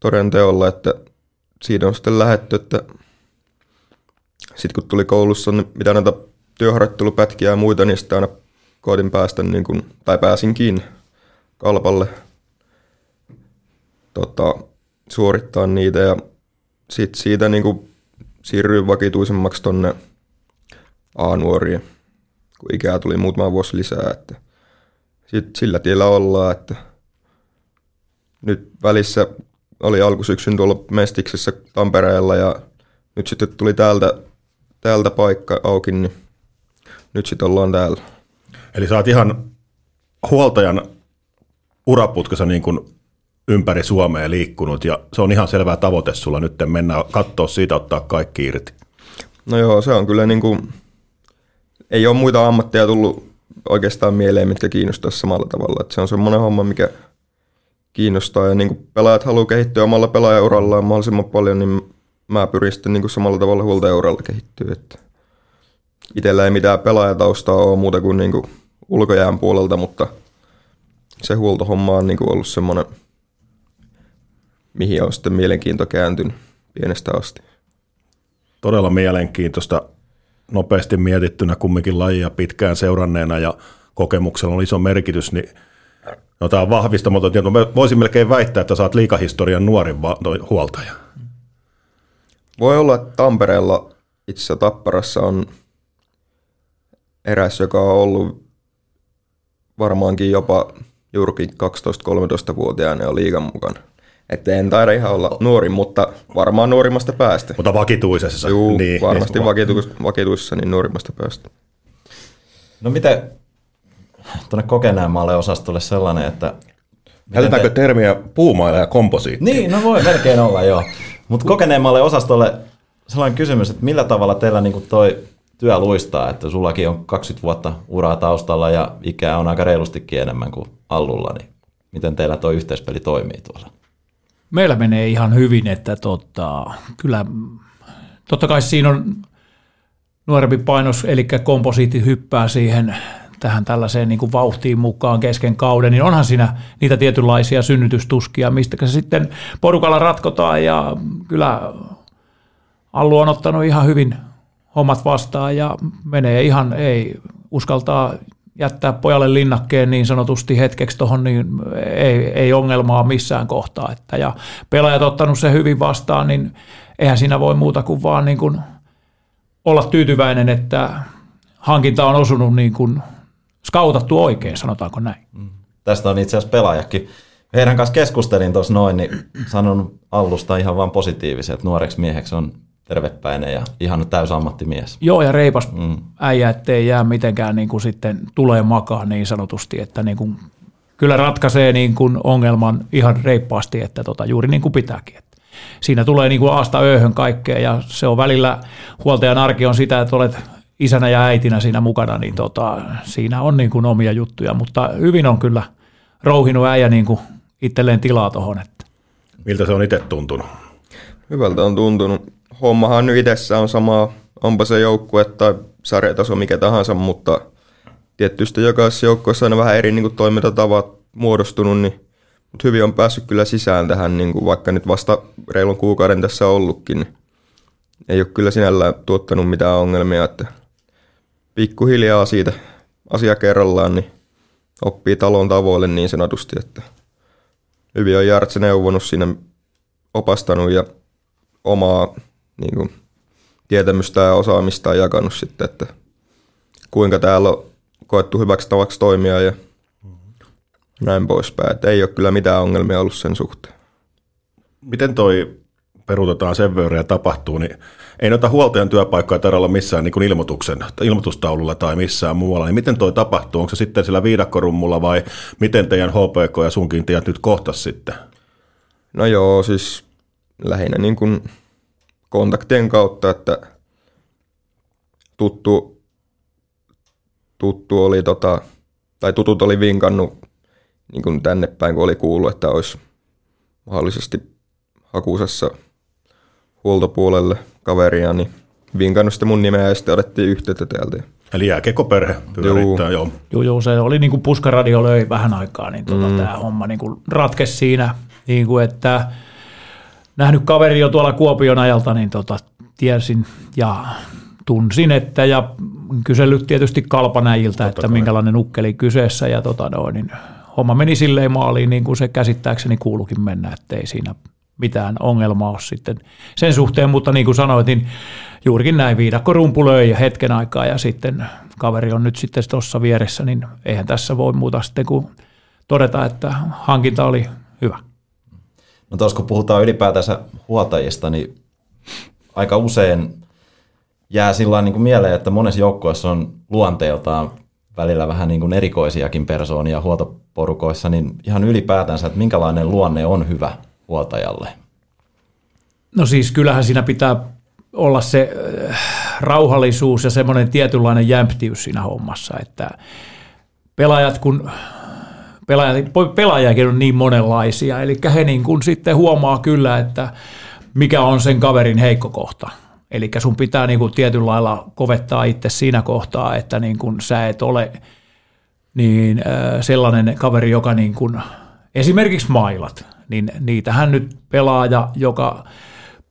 Speaker 6: toden teolla, että siitä on sitten lähetty, että sitten kun tuli koulussa, niin mitä näitä työharjoittelupätkiä ja muita, niin sitten aina koitin päästä, niin kuin, tai pääsinkin kalpalle tota, suorittaa niitä ja sitten siitä niin kuin siirryin vakituisemmaksi tonne A-nuoriin, kun ikää tuli muutama vuosi lisää, että sit sillä tiellä ollaan, että nyt välissä oli alkusyksyn tuolla Mestiksessä Tampereella ja nyt sitten tuli täältä, täältä paikka auki, niin nyt sitten ollaan täällä.
Speaker 3: Eli sä oot ihan huoltajan uraputkassa niin kuin ympäri Suomea liikkunut ja se on ihan selvä tavoite sulla nyt mennä katsoa siitä, ottaa kaikki irti.
Speaker 6: No joo, se on kyllä niin kuin, ei ole muita ammatteja tullut oikeastaan mieleen, mitkä kiinnostaa samalla tavalla. Että se on semmoinen homma, mikä kiinnostaa ja niin kuin pelaajat haluaa kehittyä omalla pelaajaurallaan mahdollisimman paljon, niin mä pyrin sitten niin kuin samalla tavalla huoltajauralla kehittyä. Että itsellä ei mitään pelaajataustaa ole muuta kuin, niin kuin ulkojään puolelta, mutta se huoltohomma on niin kuin ollut semmoinen – mihin on sitten mielenkiinto kääntynyt pienestä asti.
Speaker 3: Todella mielenkiintoista nopeasti mietittynä kumminkin lajia pitkään seuranneena ja kokemuksella on iso merkitys, niin no, tämä on vahvistamaton tieto. Voisin melkein väittää, että saat liikahistorian nuorin va- huoltaja.
Speaker 6: Voi olla, että Tampereella itse Tapparassa on eräs, joka on ollut varmaankin jopa juurikin 12-13-vuotiaana ja liigan mukana. Että en taida ihan olla nuori, mutta varmaan nuorimmasta päästä.
Speaker 3: Mutta vakituisessa.
Speaker 6: Joo, niin, varmasti niin. Vakitu, vakituisessa niin nuorimmasta päästä.
Speaker 4: No miten tuonne kokeneemmalle osastolle sellainen, että...
Speaker 3: Käytetäänkö te... termiä puumailla ja komposiitti?
Speaker 4: Niin, no voi melkein olla joo. Mutta kokeneemmalle osastolle sellainen kysymys, että millä tavalla teillä niinku toi työ luistaa, että sullakin on 20 vuotta uraa taustalla ja ikää on aika reilustikin enemmän kuin Allulla, niin miten teillä tuo yhteispeli toimii tuolla?
Speaker 5: Meillä menee ihan hyvin, että tota, kyllä totta kai siinä on nuorempi painos, eli komposiitti hyppää siihen tähän tällaiseen niin kuin vauhtiin mukaan kesken kauden, niin onhan siinä niitä tietynlaisia synnytystuskia, mistä se sitten porukalla ratkotaan ja kyllä Allu on ottanut ihan hyvin hommat vastaan ja menee ihan, ei uskaltaa jättää pojalle linnakkeen niin sanotusti hetkeksi tuohon, niin ei, ei ongelmaa missään kohtaa. Että, ja pelaajat ottanut se hyvin vastaan, niin eihän siinä voi muuta kuin vaan niin kuin olla tyytyväinen, että hankinta on osunut niin kuin skautattu oikein, sanotaanko näin. Mm.
Speaker 4: Tästä on itse asiassa pelaajakin. Heidän kanssa keskustelin tuossa noin, niin sanon Allusta ihan vaan positiivisesti, että nuoreksi mieheksi on tervepäinen ja ihan täysammattimies.
Speaker 5: Joo, ja reipas mm. äijä, ettei jää mitenkään niin kuin sitten tulee makaa niin sanotusti, että niin kuin, kyllä ratkaisee niin kuin ongelman ihan reippaasti, että tota, juuri niin kuin pitääkin. Että siinä tulee niin kuin aasta ööhön kaikkea ja se on välillä, huoltajan arki on sitä, että olet isänä ja äitinä siinä mukana, niin tota, siinä on niin kuin omia juttuja, mutta hyvin on kyllä rouhinut äijä niin kuin itselleen tilaa tuohon. Että.
Speaker 3: Miltä se on itse tuntunut?
Speaker 6: Hyvältä on tuntunut. Hommahan nyt itsessä on sama, onpa se joukkue tai sarjataso mikä tahansa, mutta tietysti jokaisessa joukkueessa on vähän eri niin kuin, toimintatavat muodostunut, niin, mutta hyvin on päässyt kyllä sisään tähän, niin kuin, vaikka nyt vasta reilun kuukauden tässä ollutkin, niin ei ole kyllä sinällään tuottanut mitään ongelmia, että pikkuhiljaa siitä asia kerrallaan, niin oppii talon tavoille niin sanotusti, että hyvin on Jartse neuvonut siinä opastanut ja omaa niin kuin, tietämystä ja osaamista jakanut sitten, että kuinka täällä on koettu hyväksi tavaksi toimia ja näin poispäin. Että ei ole kyllä mitään ongelmia ollut sen suhteen.
Speaker 3: Miten toi peruutetaan sen verran ja tapahtuu, niin ei noita huoltajan työpaikkoja tarvitse olla missään niin kuin ilmoituksen, ilmoitustaululla tai missään muualla. Niin miten toi tapahtuu? Onko se sitten sillä viidakkorummulla vai miten teidän HPK ja sunkin tiedät nyt kohtas sitten?
Speaker 6: No joo, siis lähinnä niin kuin kontaktien kautta, että tuttu, tuttu oli tota, tai tutut oli vinkannut niin kuin tänne päin, kun oli kuullut, että olisi mahdollisesti hakusessa huoltopuolelle kaveria, niin vinkannut sitten mun nimeä ja sitten otettiin yhteyttä täältä.
Speaker 3: Eli jääkekoperhe pyörittää, joo.
Speaker 5: Joo, joo, se oli niin kuin puskaradio löi vähän aikaa, niin tota, mm. tämä homma niin kuin ratkesi siinä, niin kuin että nähnyt kaveri jo tuolla Kuopion ajalta, niin tota, tiesin ja tunsin, että ja kysellyt tietysti kalpanäjiltä, että kai. minkälainen ukkeli kyseessä ja tota, no, niin homma meni silleen maaliin niin kuin se käsittääkseni kuulukin mennä, ettei siinä mitään ongelmaa ole sitten sen suhteen, mutta niin kuin sanoit, niin juurikin näin viidakko rumpu löi ja hetken aikaa ja sitten kaveri on nyt sitten tuossa vieressä, niin eihän tässä voi muuta sitten kuin todeta, että hankinta oli hyvä.
Speaker 4: No tuossa kun puhutaan ylipäätänsä huoltajista, niin aika usein jää sillä niin kuin mieleen, että monessa joukkueessa on luonteeltaan välillä vähän niin kuin erikoisiakin persoonia huoltoporukoissa, niin ihan ylipäätänsä, että minkälainen luonne on hyvä huoltajalle?
Speaker 5: No siis kyllähän siinä pitää olla se äh, rauhallisuus ja semmoinen tietynlainen jämptiys siinä hommassa, että pelaajat kun pelaajakin on niin monenlaisia, eli he niin kuin sitten huomaa kyllä, että mikä on sen kaverin heikko kohta. Eli sun pitää niin kuin tietyllä lailla kovettaa itse siinä kohtaa, että niin kuin sä et ole niin sellainen kaveri, joka niin kuin, esimerkiksi mailat, niin niitähän nyt pelaaja, joka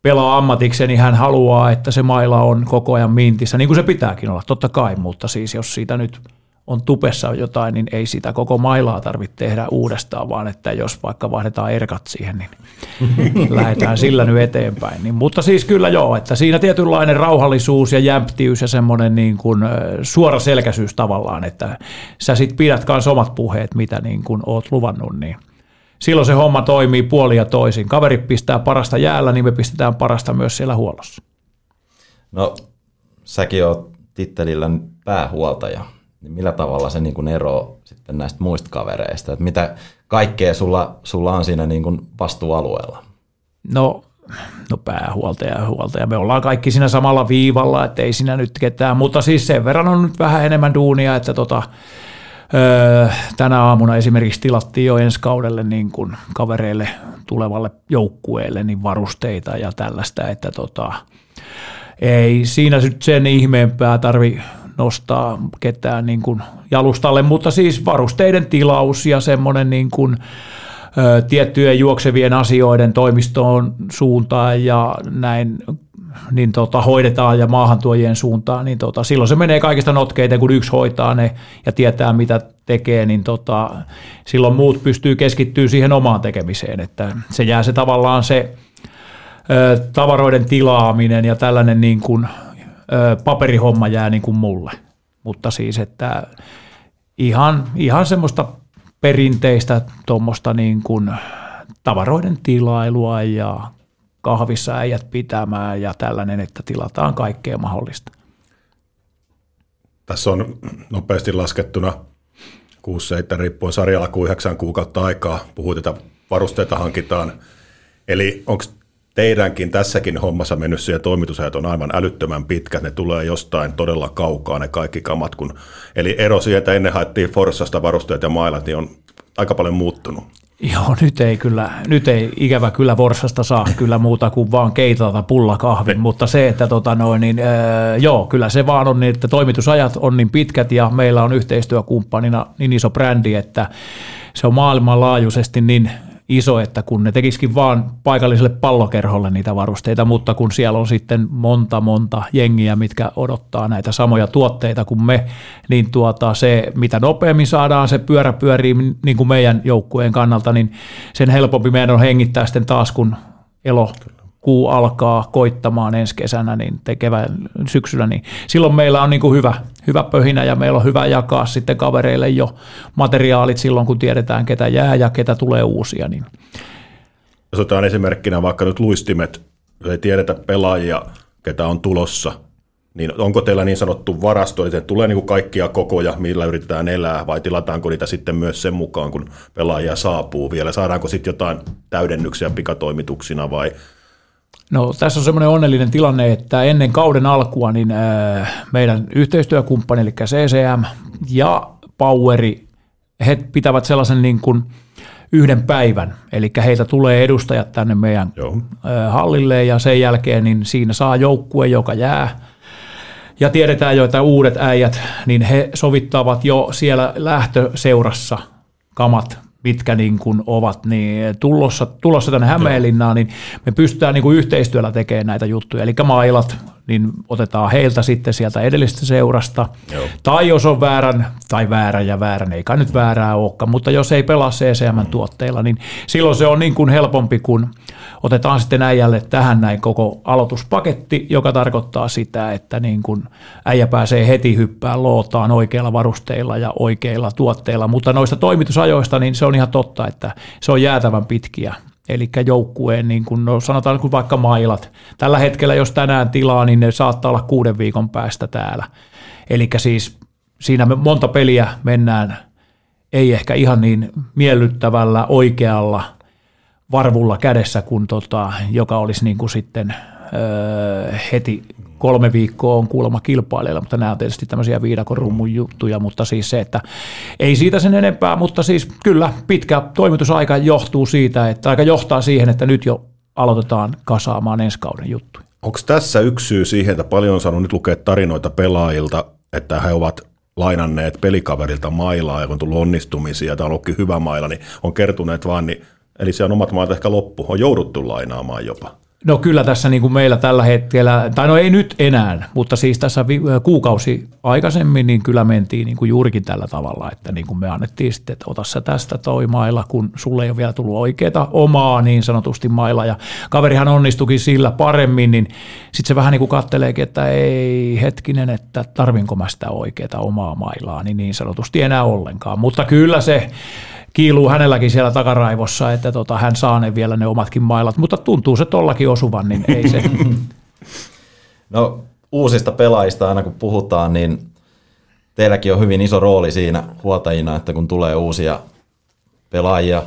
Speaker 5: pelaa ammatikseen, niin hän haluaa, että se maila on koko ajan mintissä, niin kuin se pitääkin olla, totta kai, mutta siis jos siitä nyt on tupessa jotain, niin ei sitä koko mailaa tarvitse tehdä uudestaan, vaan että jos vaikka vaihdetaan erkat siihen, niin [laughs] lähdetään sillä nyt eteenpäin. Niin, mutta siis kyllä joo, että siinä tietynlainen rauhallisuus ja jämptiys ja semmoinen niin kuin suora selkäisyys tavallaan, että sä sit pidät myös omat puheet, mitä niin kuin oot luvannut, niin silloin se homma toimii puoli ja toisin. Kaveri pistää parasta jäällä, niin me pistetään parasta myös siellä huollossa.
Speaker 4: No, säkin oot tittelillä päähuoltaja niin millä tavalla se niin eroaa sitten näistä muista kavereista? Että mitä kaikkea sulla, sulla on siinä niin vastuualueella?
Speaker 5: No, no päähuoltaja ja huoltaja. Me ollaan kaikki siinä samalla viivalla, että ei siinä nyt ketään, mutta siis sen verran on nyt vähän enemmän duunia, että tota, öö, tänä aamuna esimerkiksi tilattiin jo ensi kaudelle niin kuin kavereille tulevalle joukkueelle niin varusteita ja tällaista, että tota, ei siinä nyt sen ihmeempää tarvi nostaa ketään niin kuin jalustalle, mutta siis varusteiden tilaus ja semmoinen niin kuin, ö, tiettyjen juoksevien asioiden toimistoon suuntaan ja näin niin tota, hoidetaan ja maahantuojien suuntaan, niin tota, silloin se menee kaikista notkeita, kun yksi hoitaa ne ja tietää, mitä tekee, niin tota, silloin muut pystyy keskittyä siihen omaan tekemiseen, että se jää se tavallaan se ö, tavaroiden tilaaminen ja tällainen niin kuin paperihomma jää niin kuin mulle. Mutta siis, että ihan, ihan semmoista perinteistä tuommoista niin kuin tavaroiden tilailua ja kahvissa äijät pitämään ja tällainen, että tilataan kaikkea mahdollista.
Speaker 3: Tässä on nopeasti laskettuna 6-7 riippuen sarjalla kuin 9 kuukautta aikaa. Puhuit, että varusteita hankitaan. Eli onko teidänkin tässäkin hommassa mennyt siihen toimitusajat on aivan älyttömän pitkät, ne tulee jostain todella kaukaa ne kaikki kamat, kun, eli ero siihen, että ennen haettiin Forssasta varusteet ja mailat, niin on aika paljon muuttunut.
Speaker 5: Joo, nyt ei kyllä, nyt ei ikävä kyllä Vorsasta saa kyllä muuta kuin vaan keitata pullakahvin, mutta se, että tota noin, niin, öö, joo, kyllä se vaan on niin, että toimitusajat on niin pitkät ja meillä on yhteistyökumppanina niin iso brändi, että se on maailmanlaajuisesti niin iso, että kun ne tekisikin vaan paikalliselle pallokerholle niitä varusteita, mutta kun siellä on sitten monta monta jengiä, mitkä odottaa näitä samoja tuotteita kuin me, niin tuota se, mitä nopeammin saadaan se pyörä pyörii niin kuin meidän joukkueen kannalta, niin sen helpompi meidän on hengittää sitten taas, kun elo kuu alkaa koittamaan ensi kesänä, niin tekevän syksyllä, niin silloin meillä on niin kuin hyvä, hyvä pöhinä ja meillä on hyvä jakaa sitten kavereille jo materiaalit silloin, kun tiedetään, ketä jää ja ketä tulee uusia. Niin.
Speaker 3: Jos otetaan esimerkkinä vaikka nyt luistimet, ei tiedetä pelaajia, ketä on tulossa, niin onko teillä niin sanottu varasto, että tulee niin kuin kaikkia kokoja, millä yritetään elää, vai tilataanko niitä sitten myös sen mukaan, kun pelaajia saapuu vielä? Saadaanko sitten jotain täydennyksiä pikatoimituksina vai
Speaker 5: No tässä on semmoinen onnellinen tilanne, että ennen kauden alkua niin meidän yhteistyökumppani, eli CCM ja Poweri, he pitävät sellaisen niin kuin yhden päivän, eli heiltä tulee edustajat tänne meidän Joo. hallille ja sen jälkeen niin siinä saa joukkue, joka jää ja tiedetään jo, että uudet äijät, niin he sovittavat jo siellä lähtöseurassa kamat mitkä niin kuin ovat niin tulossa, tulossa tänne Hämeenlinnaan, niin me pystytään niin kuin yhteistyöllä tekemään näitä juttuja. Eli mailat, niin otetaan heiltä sitten sieltä edellisestä seurasta. Joo. Tai jos on väärän, tai väärän ja väärän, ei kai nyt väärää olekaan, mutta jos ei pelaa CCM-tuotteilla, niin silloin se on niin kuin helpompi, kun otetaan sitten äijälle tähän näin koko aloituspaketti, joka tarkoittaa sitä, että niin kuin äijä pääsee heti hyppään lootaan oikeilla varusteilla ja oikeilla tuotteilla, mutta noista toimitusajoista, niin se on ihan totta, että se on jäätävän pitkiä eli joukkueen, niin kun, no sanotaan kun vaikka mailat. Tällä hetkellä, jos tänään tilaa, niin ne saattaa olla kuuden viikon päästä täällä. Eli siis siinä me monta peliä mennään, ei ehkä ihan niin miellyttävällä oikealla varvulla kädessä, kuin tota, joka olisi niin kuin sitten öö, heti kolme viikkoa on kuulemma kilpailijoilla, mutta nämä on tietysti tämmöisiä viidakon juttuja, mutta siis se, että ei siitä sen enempää, mutta siis kyllä pitkä toimitusaika johtuu siitä, että aika johtaa siihen, että nyt jo aloitetaan kasaamaan ensi kauden juttuja.
Speaker 3: Onko tässä yksi syy siihen, että paljon on saanut nyt lukea tarinoita pelaajilta, että he ovat lainanneet pelikaverilta mailaa ja kun on tullut onnistumisia tai on ollutkin hyvä maila, niin on kertuneet vaan, niin, eli se on omat maat ehkä loppu, on jouduttu lainaamaan jopa.
Speaker 5: No kyllä tässä niin kuin meillä tällä hetkellä, tai no ei nyt enää, mutta siis tässä kuukausi aikaisemmin niin kyllä mentiin niin kuin juurikin tällä tavalla, että niin kuin me annettiin sitten, että ota sä tästä toi mailla, kun sulle ei ole vielä tullut oikeita omaa niin sanotusti mailla ja kaverihan onnistukin sillä paremmin, niin sitten se vähän niin kuin katteleekin, että ei hetkinen, että tarvinko mä sitä oikeaa omaa mailaa, niin niin sanotusti enää ollenkaan, mutta kyllä se kiiluu hänelläkin siellä takaraivossa, että tota, hän saa ne vielä ne omatkin mailat, mutta tuntuu se tollakin osuvan, niin ei se. [laughs]
Speaker 4: No uusista pelaajista aina kun puhutaan, niin teilläkin on hyvin iso rooli siinä huoltajina, että kun tulee uusia pelaajia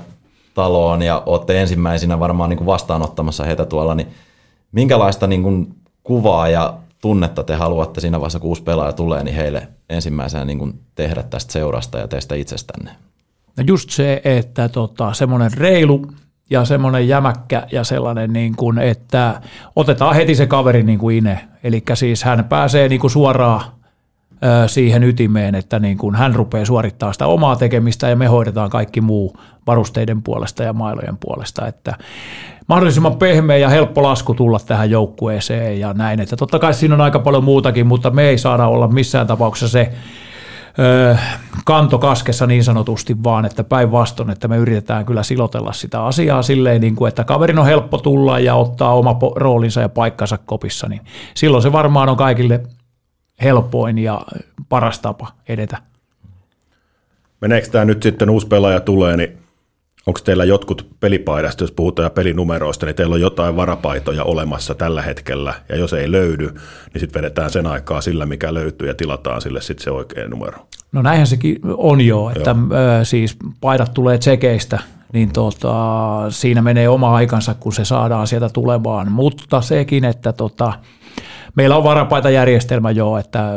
Speaker 4: taloon ja olette ensimmäisinä varmaan niin kuin vastaanottamassa heitä tuolla, niin minkälaista niin kuin kuvaa ja tunnetta te haluatte siinä vaiheessa, kun uusi pelaaja tulee, niin heille ensimmäisenä niin kuin tehdä tästä seurasta ja teistä itsestänne?
Speaker 5: No just se, että tota, semmoinen reilu ja semmoinen jämäkkä ja sellainen, niin kuin, että otetaan heti se kaveri niin kuin ine. Eli siis hän pääsee niin kuin suoraan siihen ytimeen, että niin kuin hän rupeaa suorittamaan sitä omaa tekemistä ja me hoidetaan kaikki muu varusteiden puolesta ja mailojen puolesta, että mahdollisimman pehmeä ja helppo lasku tulla tähän joukkueeseen ja näin, että totta kai siinä on aika paljon muutakin, mutta me ei saada olla missään tapauksessa se kanto kaskessa niin sanotusti, vaan että päinvastoin, että me yritetään kyllä silotella sitä asiaa silleen, niin kuin, että kaverin on helppo tulla ja ottaa oma roolinsa ja paikkansa kopissa, niin silloin se varmaan on kaikille helpoin ja paras tapa edetä.
Speaker 3: Meneekö tämä nyt sitten uusi pelaaja tulee, niin Onko teillä jotkut pelipaidasta, jos puhutaan pelinumeroista, niin teillä on jotain varapaitoja olemassa tällä hetkellä, ja jos ei löydy, niin sitten vedetään sen aikaa sillä, mikä löytyy, ja tilataan sille sitten se oikea numero.
Speaker 5: No näinhän sekin on jo, että Joo. siis paidat tulee tsekeistä, niin tota, siinä menee oma aikansa, kun se saadaan sieltä tulemaan. Mutta sekin, että tota, meillä on varapaitajärjestelmä jo, että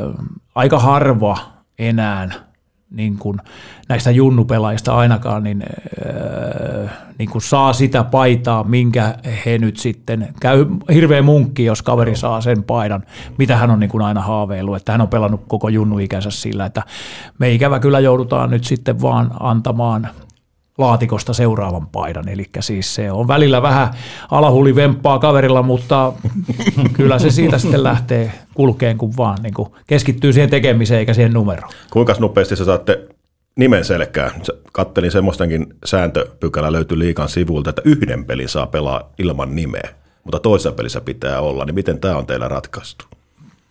Speaker 5: aika harva enää niin kuin näistä junnupelaajista ainakaan niin, äh, niin kuin saa sitä paitaa, minkä he nyt sitten, käy hirveä munkki, jos kaveri saa sen paidan, mitä hän on niin kuin aina haaveillut, että hän on pelannut koko junnuikänsä sillä, että me ikävä kyllä joudutaan nyt sitten vaan antamaan laatikosta seuraavan paidan. Eli siis se on välillä vähän alahuli vemppaa kaverilla, mutta [laughs] kyllä se siitä sitten lähtee kulkeen, kun vaan niin kuin keskittyy siihen tekemiseen eikä siihen numeroon.
Speaker 3: Kuinka nopeasti sä saatte nimen selkään? Kattelin semmoistenkin sääntöpykälä löytyi liikan sivulta, että yhden pelin saa pelaa ilman nimeä, mutta toisessa pelissä pitää olla. Niin miten tämä on teillä ratkaistu?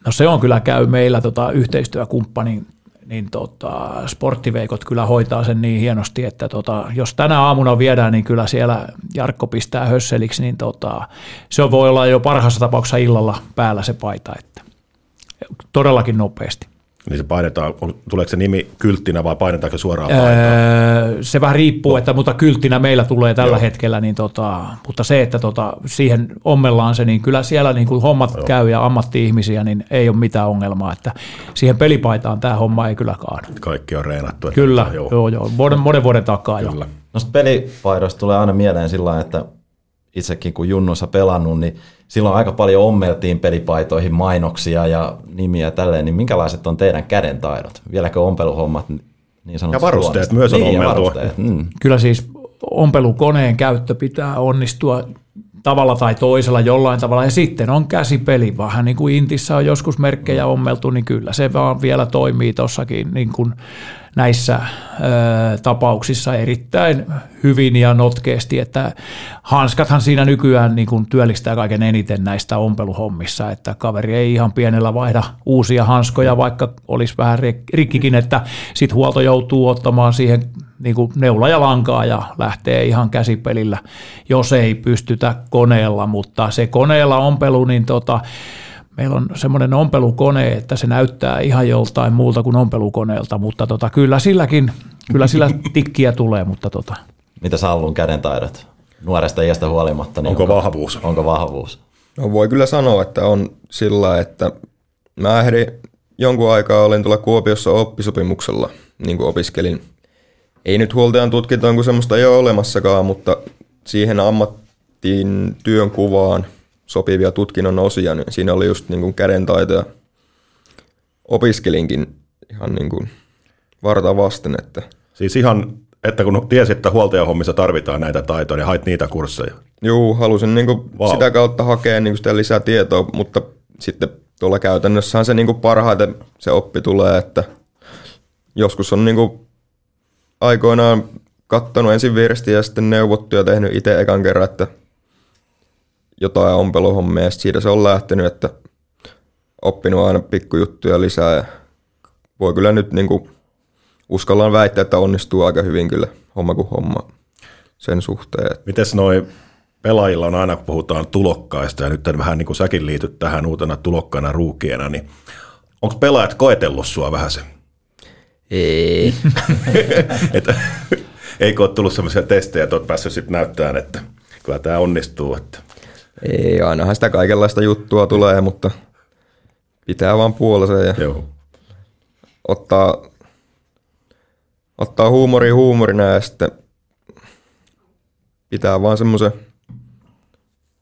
Speaker 5: No se on kyllä käy meillä tota, yhteistyökumppanin niin tota, sporttiveikot kyllä hoitaa sen niin hienosti, että tota, jos tänä aamuna viedään, niin kyllä siellä Jarkko pistää hösseliksi, niin tota, se voi olla jo parhaassa tapauksessa illalla päällä se paita, että todellakin nopeasti.
Speaker 3: Niin se painetaan, tuleeko se nimi kylttinä vai painetaanko suoraan? Öö,
Speaker 5: se vähän riippuu, no. että mutta kylttinä meillä tulee tällä Joo. hetkellä, niin tota, mutta se, että tota, siihen ommellaan se, niin kyllä siellä niin kuin hommat Joo. käy ja ammatti-ihmisiä, niin ei ole mitään ongelmaa, että siihen pelipaitaan tämä homma ei kyllä kaadu.
Speaker 3: Kaikki on reenattu.
Speaker 5: Kyllä, että, joo. joo, joo, monen, monen vuoden takaa kyllä. jo.
Speaker 4: No pelipaidoista tulee aina mieleen sillä että itsekin kun junnossa pelannut, niin silloin aika paljon ommeltiin pelipaitoihin mainoksia ja nimiä ja tälleen, niin minkälaiset on teidän kädentaidot? Vieläkö ompeluhommat niin
Speaker 3: sanotusti Ja varusteet myös on niin,
Speaker 5: varusteet. Mm. Kyllä siis ompelukoneen käyttö pitää onnistua tavalla tai toisella jollain tavalla. Ja sitten on käsipeli, vähän niin kuin Intissä on joskus merkkejä ommeltu, niin kyllä se vaan vielä toimii tuossakin niin kuin näissä tapauksissa erittäin hyvin ja notkeasti, että hanskathan siinä nykyään niin kuin työllistää kaiken eniten näistä ompeluhommissa, että kaveri ei ihan pienellä vaihda uusia hanskoja, vaikka olisi vähän rikkikin, että sitten huolto joutuu ottamaan siihen niin kuin neula ja lankaa ja lähtee ihan käsipelillä, jos ei pystytä koneella, mutta se koneella ompelu, niin tota, meillä on semmoinen ompelukone, että se näyttää ihan joltain muulta kuin ompelukoneelta, mutta tota, kyllä silläkin, kyllä sillä [laughs] tikkiä tulee, mutta tota.
Speaker 4: Mitä Sallun kädentaidot? Nuoresta iästä huolimatta.
Speaker 3: Niin onko, onko vahvuus?
Speaker 4: Onko vahvuus?
Speaker 6: No voi kyllä sanoa, että on sillä, että mä ehdin jonkun aikaa olin tuolla Kuopiossa oppisopimuksella, niin kuin opiskelin. Ei nyt huoltajan tutkintoon, kun semmoista ei ole olemassakaan, mutta siihen ammattiin työnkuvaan sopivia tutkinnon osia, niin siinä oli just niin kuin kädentaitoja. Opiskelinkin ihan niin kuin varta vasten. Että.
Speaker 3: Siis ihan, että kun tiesit, että huoltajahommissa tarvitaan näitä taitoja, niin hait niitä kursseja?
Speaker 6: Joo, halusin niin kuin wow. sitä kautta hakea niin kuin sitä lisää tietoa, mutta sitten tuolla käytännössähän se niin kuin parhaiten se oppi tulee, että joskus on niin kuin aikoinaan kattonut ensin viestiä ja sitten neuvottu ja tehnyt itse ekan kerran, että jotain ompeluhommia ja siitä se on lähtenyt, että oppinut aina pikkujuttuja lisää ja voi kyllä nyt niin kuin uskallaan väittää, että onnistuu aika hyvin kyllä homma kuin homma sen suhteen.
Speaker 3: Mites noin pelaajilla on aina, kun puhutaan tulokkaista, ja nyt vähän niin kuin säkin liityt tähän uutena tulokkaana ruukiena, niin onko pelaajat koetellut sua vähän se?
Speaker 6: Ei.
Speaker 3: että, eikö ole tullut sellaisia testejä, että olet päässyt sitten näyttämään, että kyllä tämä onnistuu, että
Speaker 6: ei, ainahan sitä kaikenlaista juttua tulee, mutta pitää vaan puolensa ja Joo. ottaa, ottaa huumori huumorina ja sitten pitää vaan semmoisen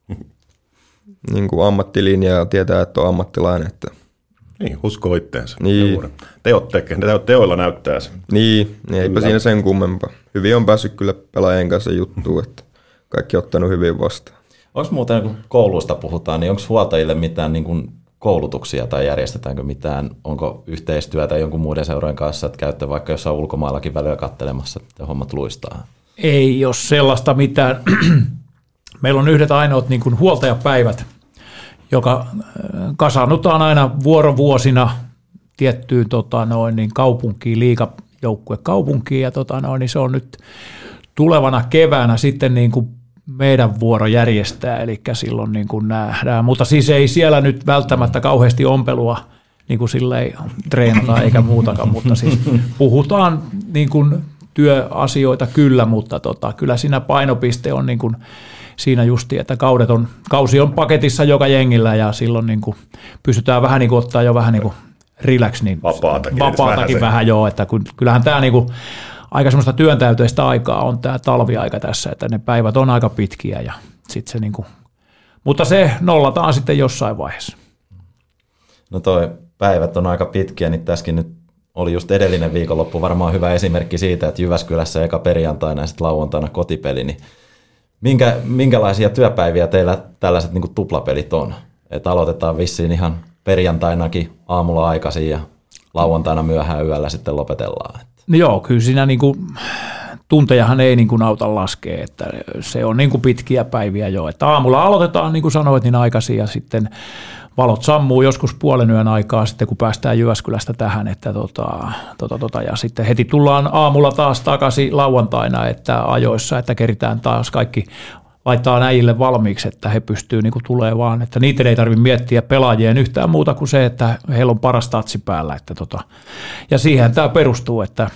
Speaker 6: [laughs] niin kuin ammattilinja ja tietää, että on ammattilainen. Että
Speaker 3: niin, usko itteensä.
Speaker 6: Niin.
Speaker 3: Teot tekee, teoilla näyttää se.
Speaker 6: Niin, niin eipä siinä sen kummempaa. Hyvin on päässyt kyllä pelaajien kanssa juttuun, että kaikki on ottanut hyvin vastaan.
Speaker 4: Onko muuten, kun kouluista puhutaan, niin onko huoltajille mitään niin kuin koulutuksia tai järjestetäänkö mitään, onko yhteistyötä jonkun muiden seurojen kanssa, että käytte vaikka jossain ulkomaillakin välillä kattelemassa, että hommat luistaa?
Speaker 5: Ei ole sellaista mitään. [clears throat] Meillä on yhdet ainoat niin kuin huoltajapäivät, joka äh, kasannutaan aina vuorovuosina tiettyyn tota, noin, niin kaupunkiin, liikajoukkue kaupunkiin, ja tota, noin, niin se on nyt tulevana keväänä sitten niin kuin meidän vuoro järjestää, eli silloin niin kuin nähdään. Mutta siis ei siellä nyt välttämättä kauheasti ompelua niin kuin silleen treenata eikä muutakaan, mutta siis puhutaan niin kuin työasioita kyllä, mutta tota, kyllä siinä painopiste on niin kuin siinä justi, että kaudet on, kausi on paketissa joka jengillä ja silloin niin kuin pystytään vähän niin kuin ottaa jo vähän niin kuin relax, niin
Speaker 3: Vapaatakin,
Speaker 5: vapaatakin vähän, vähän joo, että kyllähän tämä niin kuin, aika semmoista työntäyteistä aikaa on tämä talviaika tässä, että ne päivät on aika pitkiä ja sitten se niin kuin, mutta se nollataan sitten jossain vaiheessa.
Speaker 4: No toi päivät on aika pitkiä, niin tässäkin nyt oli just edellinen viikonloppu varmaan hyvä esimerkki siitä, että Jyväskylässä eka perjantaina ja sitten lauantaina kotipeli, niin minkä, minkälaisia työpäiviä teillä tällaiset niin tuplapelit on? Että aloitetaan vissiin ihan perjantainakin aamulla aikaisin ja lauantaina myöhään yöllä sitten lopetellaan.
Speaker 5: No joo, kyllä siinä niin kuin, tuntejahan ei niin kuin auta laskea, että se on niin kuin pitkiä päiviä jo. Että aamulla aloitetaan, niin kuin sanoit, niin aikaisin ja sitten valot sammuu joskus puolen yön aikaa sitten, kun päästään Jyväskylästä tähän, että tota, tota, tota, ja sitten heti tullaan aamulla taas takaisin lauantaina, että ajoissa, että keritään taas kaikki laittaa näille valmiiksi, että he pystyy niin kuin tulee vaan, että niitä ei tarvitse miettiä pelaajien yhtään muuta kuin se, että heillä on paras tatsi päällä. Että tota, ja siihen tämä perustuu, että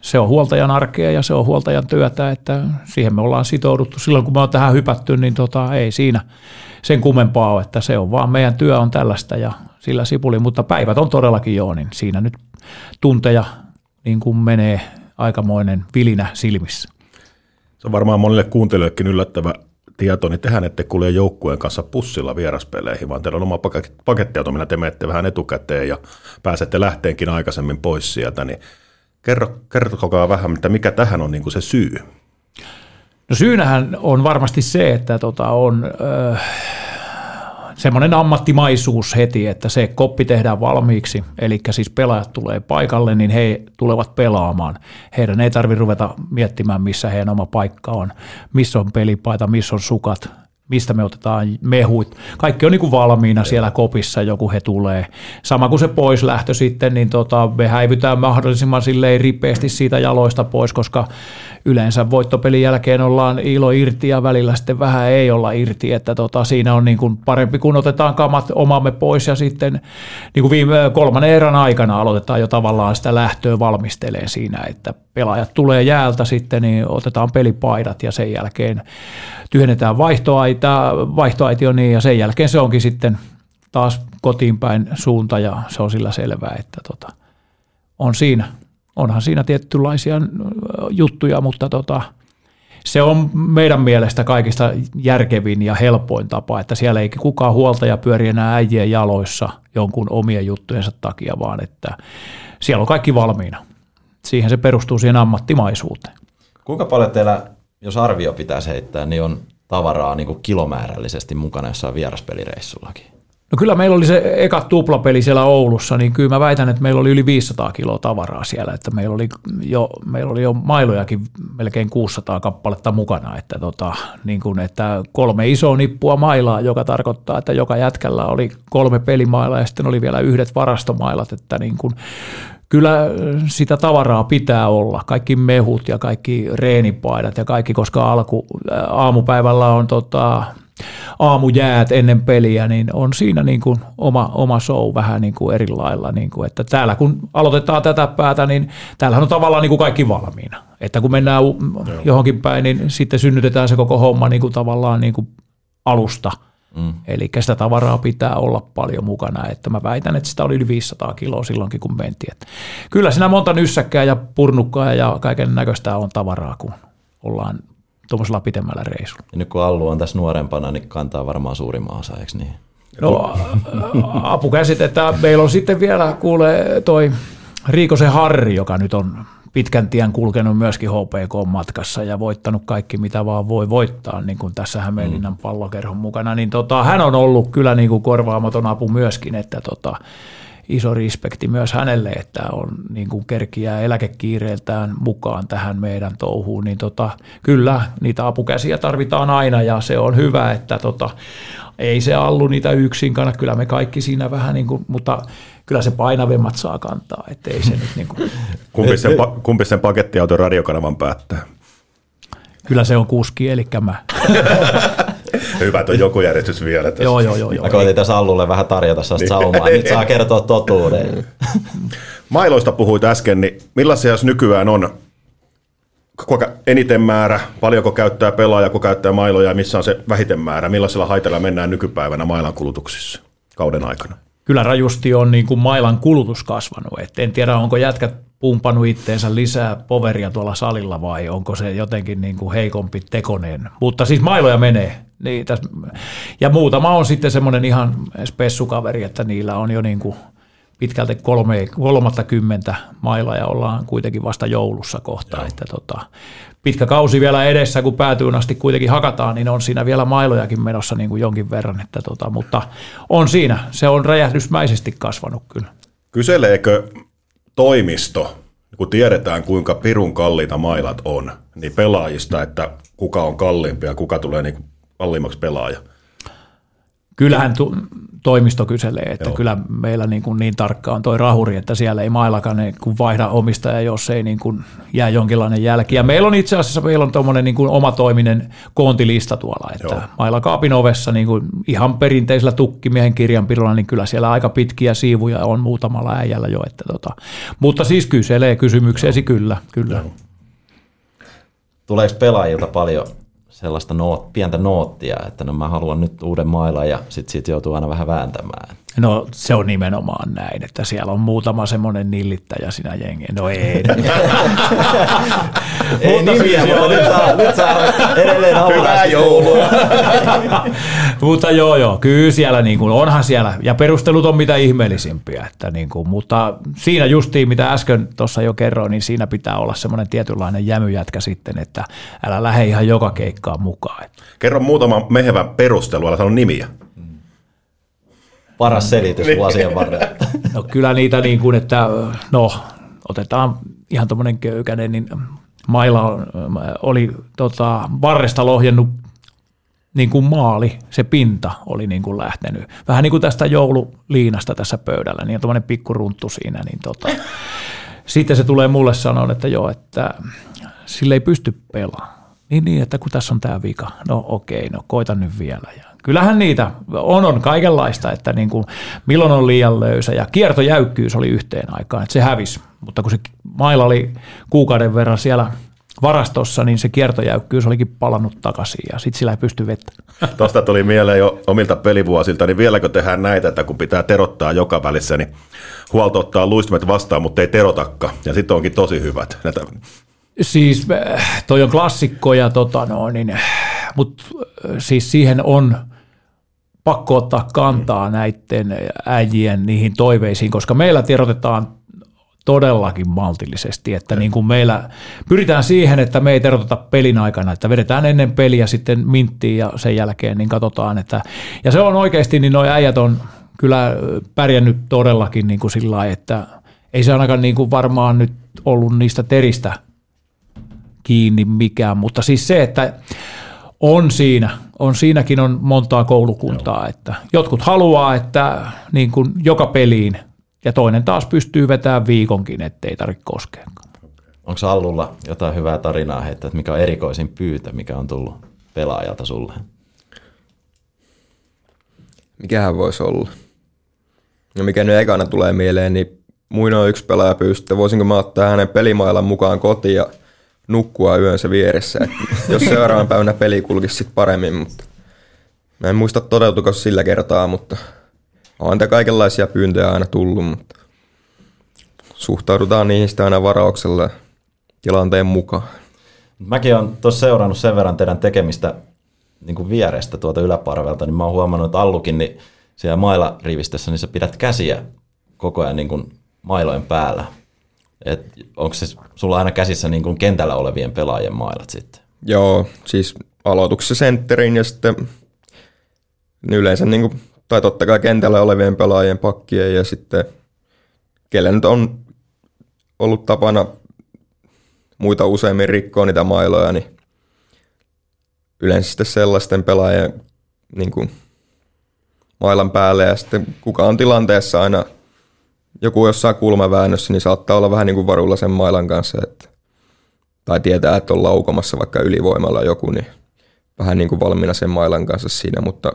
Speaker 5: se on huoltajan arkea ja se on huoltajan työtä, että siihen me ollaan sitouduttu. Silloin kun me on tähän hypätty, niin tota, ei siinä sen kummempaa ole, että se on vaan meidän työ on tällaista ja sillä sipuli, mutta päivät on todellakin joo, niin siinä nyt tunteja niin kuin menee aikamoinen vilinä silmissä.
Speaker 3: Se on varmaan monille kuuntelijoillekin yllättävä tieto, niin tehän ette kulje joukkueen kanssa pussilla vieraspeleihin, vaan teillä on oma pakettiauto, millä te menette vähän etukäteen ja pääsette lähteenkin aikaisemmin pois sieltä, niin kerro, kertokaa vähän, että mikä tähän on niin kuin se syy?
Speaker 5: No syynähän on varmasti se, että tota on... Öö, semmoinen ammattimaisuus heti, että se koppi tehdään valmiiksi, eli siis pelaajat tulee paikalle, niin he tulevat pelaamaan. Heidän ei tarvitse ruveta miettimään, missä heidän oma paikka on, missä on pelipaita, missä on sukat, mistä me otetaan mehuit. Kaikki on niin kuin valmiina siellä kopissa, joku he tulee. Sama kuin se poislähtö sitten, niin tota, me häivytään mahdollisimman silleen ripeästi siitä jaloista pois, koska yleensä voittopelin jälkeen ollaan ilo irti ja välillä sitten vähän ei olla irti, että tota, siinä on niin kuin parempi, kun otetaan kamat omamme pois ja sitten niin kuin viime kolmannen erän aikana aloitetaan jo tavallaan sitä lähtöä valmistelee siinä, että pelaajat tulee jäältä sitten, niin otetaan pelipaidat ja sen jälkeen tyhjennetään vaihtoaita, vaihtoaitio niin ja sen jälkeen se onkin sitten taas kotiin päin suunta ja se on sillä selvää, että tota, on siinä onhan siinä tietynlaisia juttuja, mutta tota, se on meidän mielestä kaikista järkevin ja helpoin tapa, että siellä ei kukaan huoltaja pyöri enää äijien jaloissa jonkun omien juttujensa takia, vaan että siellä on kaikki valmiina. Siihen se perustuu siihen ammattimaisuuteen.
Speaker 4: Kuinka paljon teillä, jos arvio pitäisi heittää, niin on tavaraa niin kuin kilomäärällisesti mukana jossain vieraspelireissullakin?
Speaker 5: No kyllä meillä oli se eka tuplapeli siellä Oulussa, niin kyllä mä väitän, että meillä oli yli 500 kiloa tavaraa siellä, että meillä oli jo, meillä oli jo mailojakin melkein 600 kappaletta mukana, että, tota, niin kuin, että kolme isoa nippua mailaa, joka tarkoittaa, että joka jätkällä oli kolme pelimailaa ja sitten oli vielä yhdet varastomailat, että niin kuin, kyllä sitä tavaraa pitää olla, kaikki mehut ja kaikki reenipaidat ja kaikki, koska alku, aamupäivällä on tota, aamujäät ennen peliä, niin on siinä niin kuin oma, oma show vähän niin kuin eri lailla. Niin kuin, että täällä kun aloitetaan tätä päätä, niin täällähän on tavallaan niin kuin kaikki valmiina. Että kun mennään johonkin päin, niin sitten synnytetään se koko homma niin kuin tavallaan niin kuin alusta. Mm. Eli sitä tavaraa pitää olla paljon mukana, että mä väitän, että sitä oli yli 500 kiloa silloinkin, kun mentiin. Että kyllä siinä monta nyssäkkää ja purnukkaa ja kaiken näköistä on tavaraa, kun ollaan tuommoisella pitemmällä reissulla.
Speaker 4: Ja nyt kun Allu on tässä nuorempana, niin kantaa varmaan suurimman osa, eikö niin?
Speaker 5: No apukäsit, että meillä on sitten vielä kuule toi Riikosen Harri, joka nyt on pitkän tien kulkenut myöskin HPK-matkassa ja voittanut kaikki, mitä vaan voi voittaa, niin kuin tässä Hämeenlinnan mm. pallokerhon mukana, niin tota, hän on ollut kyllä niin kuin korvaamaton apu myöskin, että tota, iso respekti myös hänelle, että on niin kuin kerkiää eläkekiireeltään mukaan tähän meidän touhuun, niin tota, kyllä niitä apukäsiä tarvitaan aina ja se on hyvä, että tota, ei se allu niitä yksin kannata, kyllä me kaikki siinä vähän niin kuin, mutta kyllä se painavimmat saa kantaa, ettei se nyt niin kuin. [laughs]
Speaker 3: Kumpi sen, kumpi sen pakettiauton radiokanavan päättää?
Speaker 5: Kyllä se on kuski, eli mä. [laughs]
Speaker 3: Hyvä, että on joku järjestys vielä tässä.
Speaker 5: joo, joo, joo. joo.
Speaker 4: Mä koitin tässä Allulle vähän tarjota sellaista saumaa. Nyt saa [laughs] kertoa totuuden.
Speaker 3: Mailoista puhuit äsken, niin millaisia jos nykyään on? Kuinka eniten määrä, paljonko käyttää pelaaja, kun käyttää mailoja ja missä on se vähiten määrä? Millaisella haitella mennään nykypäivänä mailan kulutuksissa kauden aikana?
Speaker 5: kyllä rajusti on niin kuin mailan kulutus kasvanut. Et en tiedä, onko jätkät pumpannut itteensä lisää poveria tuolla salilla vai onko se jotenkin niin kuin heikompi tekoneen. Mutta siis mailoja menee. Täs, ja muutama on sitten semmoinen ihan spessukaveri, että niillä on jo niin kuin pitkälti kolme, kolmatta kymmentä mailla ja ollaan kuitenkin vasta joulussa kohta. Että tota, pitkä kausi vielä edessä, kun päätyyn asti kuitenkin hakataan, niin on siinä vielä mailojakin menossa niin kuin jonkin verran. Että tota, mutta on siinä, se on räjähdysmäisesti kasvanut kyllä.
Speaker 3: Kyseleekö toimisto, kun tiedetään kuinka pirun kalliita mailat on, niin pelaajista, että kuka on kalliimpi ja kuka tulee niin kalliimmaksi pelaaja?
Speaker 5: Kyllähän tu- toimisto kyselee, että
Speaker 3: Joo.
Speaker 5: Joo. kyllä meillä niin, kuin niin tarkka on toi rahuri, että siellä ei maillakaan niin kuin vaihda omistaja, jos ei niin kuin jää jonkinlainen jälki. Ja meillä on itse asiassa meillä on tuommoinen niin kuin omatoiminen koontilista tuolla, että
Speaker 3: Joo.
Speaker 5: Joo. mailakaapin ovessa niin kuin ihan perinteisellä tukkimiehen kirjanpidolla, niin kyllä siellä aika pitkiä siivuja on muutamalla äijällä jo. Että tota. Mutta siis kyselee kysymykseesi kyllä, kyllä.
Speaker 4: Tuleeko pelaajilta paljon sellaista noot, pientä noottia, että no mä haluan nyt uuden mailan ja sitten siitä joutuu aina vähän vääntämään.
Speaker 5: No se on nimenomaan näin, että siellä on muutama semmoinen nillittäjä siinä jengi. No ei. [laughs]
Speaker 4: Ei nimiä, mutta nyt saa, nyt saa edelleen Hyvää joulua. [laughs]
Speaker 5: mutta joo, joo, kyllä siellä niin kuin, onhan siellä, ja perustelut on mitä ihmeellisimpiä, että niin kuin, mutta siinä justiin, mitä äsken tuossa jo kerroin, niin siinä pitää olla semmoinen tietynlainen jämyjätkä sitten, että älä lähde ihan joka keikkaan mukaan.
Speaker 3: Kerro muutama mehevä perustelu, älä sano nimiä.
Speaker 4: Paras selitys vuosien varrella. [laughs]
Speaker 5: No kyllä niitä niin kuin, että no otetaan ihan tuommoinen köykäinen, niin mailla on, oli tota, varresta lohjennut niin kuin maali, se pinta oli niin kuin lähtenyt. Vähän niin kuin tästä joululiinasta tässä pöydällä, niin tuommoinen pikku runttu siinä. Niin tota. Sitten se tulee mulle sanoa, että joo, että sille ei pysty pelaamaan. Niin, niin, että kun tässä on tämä vika. No okei, no koita nyt vielä. Ja kyllähän niitä on, on kaikenlaista, että niin kuin, milloin on liian löysä. Ja kiertojäykkyys oli yhteen aikaan, että se hävisi. Mutta kun se maila oli kuukauden verran siellä varastossa, niin se kiertojäykkyys olikin palannut takaisin ja sitten sillä ei pysty vettä.
Speaker 3: Tuosta tuli mieleen jo omilta pelivuosilta, niin vieläkö tehdään näitä, että kun pitää terottaa joka välissä, niin huolto ottaa luistimet vastaan, mutta ei terotakka. Ja sitten onkin tosi hyvät. Näitä,
Speaker 5: Siis äh, toi on klassikko ja tota no, niin, mutta siis siihen on pakko ottaa kantaa näiden äijien niihin toiveisiin, koska meillä tiedotetaan todellakin maltillisesti, että niin kuin meillä pyritään siihen, että me ei teroteta pelin aikana, että vedetään ennen peliä sitten minttiin ja sen jälkeen niin katsotaan, että ja se on oikeasti, niin nuo äijät on kyllä pärjännyt todellakin niin kuin sillä lailla, että ei se ainakaan niin kuin varmaan nyt ollut niistä teristä kiinni mikään, mutta siis se, että on siinä, on siinäkin on montaa koulukuntaa, että jotkut haluaa, että niin kuin joka peliin ja toinen taas pystyy vetämään viikonkin, ettei tarvitse koskea.
Speaker 4: Onko Allulla jotain hyvää tarinaa heittää, että mikä on erikoisin pyytö, mikä on tullut pelaajalta sulle?
Speaker 6: Mikähän voisi olla? No mikä nyt ekana tulee mieleen, niin muinoin yksi pelaaja pyysi, että voisinko mä ottaa hänen pelimailan mukaan kotiin ja nukkua yönsä vieressä, että jos seuraavan päivänä peli kulkisi sit paremmin, mutta mä en muista toteutuko sillä kertaa, mutta on kaikenlaisia pyyntöjä aina tullut, mutta suhtaudutaan niihin sitä aina varauksella tilanteen mukaan.
Speaker 4: Mäkin olen tuossa seurannut sen verran teidän tekemistä niin kuin vierestä tuolta yläparvelta, niin mä oon huomannut, että Allukin niin siellä mailarivistössä, niin sä pidät käsiä koko ajan niin kuin mailojen päällä. Et onko se sulla aina käsissä niin kuin kentällä olevien pelaajien mailat sitten?
Speaker 6: Joo, siis aloituksessa sentterin ja sitten yleensä, niin kuin, tai totta kai kentällä olevien pelaajien pakkien ja sitten kelle nyt on ollut tapana muita useammin rikkoa niitä mailoja, niin yleensä sitten sellaisten pelaajien niin kuin, mailan päälle ja sitten kuka on tilanteessa aina joku jossain kulmaväännössä, niin saattaa olla vähän niin kuin varulla sen mailan kanssa, että tai tietää, että on laukomassa vaikka ylivoimalla joku, niin vähän niin kuin valmiina sen mailan kanssa siinä, mutta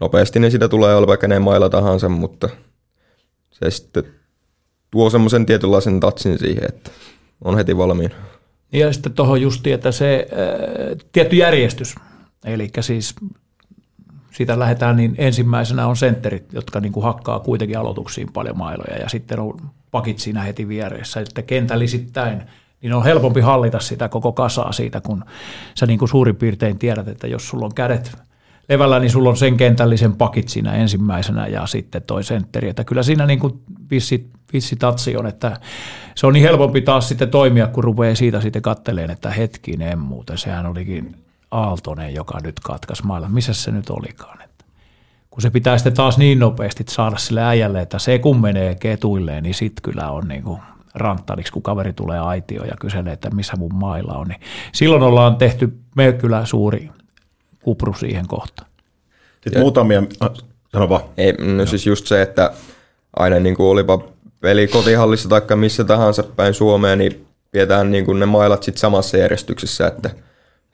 Speaker 6: nopeasti ne sitä tulee olla vaikka ne mailla tahansa, mutta se sitten tuo semmoisen tietynlaisen tatsin siihen, että on heti valmiina.
Speaker 5: Ja sitten tuohon justi, että se äh, tietty järjestys, eli siis sitä lähdetään, niin ensimmäisenä on sentterit, jotka niin kuin hakkaa kuitenkin aloituksiin paljon mailoja, ja sitten on pakit siinä heti vieressä, että kentällisittäin, niin on helpompi hallita sitä koko kasaa siitä, kun sä niin kuin suurin piirtein tiedät, että jos sulla on kädet levällä, niin sulla on sen kentällisen pakit siinä ensimmäisenä ja sitten toi sentteri. Että kyllä siinä niin kuin vissi, vissi tatsi on, että se on niin helpompi taas sitten toimia, kun rupeaa siitä sitten katteleen, että hetkinen muuten, sehän olikin Aaltonen, joka nyt katkaisi mailla. Missä se nyt olikaan? Että kun se pitää sitten taas niin nopeasti saada sille äijälle, että se kun menee ketuilleen, niin sitten kyllä on niin kuin ranttaliksi, kun kaveri tulee aitioon ja kyselee, että missä mun mailla on. Niin silloin ollaan tehty me kyllä suuri kupru siihen kohtaan.
Speaker 3: Sitten muutamia, äh, sano vaan.
Speaker 6: Ei, no siis just se, että aina niin kuin olipa peli kotihallissa tai missä tahansa päin Suomeen, niin pidetään niin kuin ne mailat sit samassa järjestyksessä, että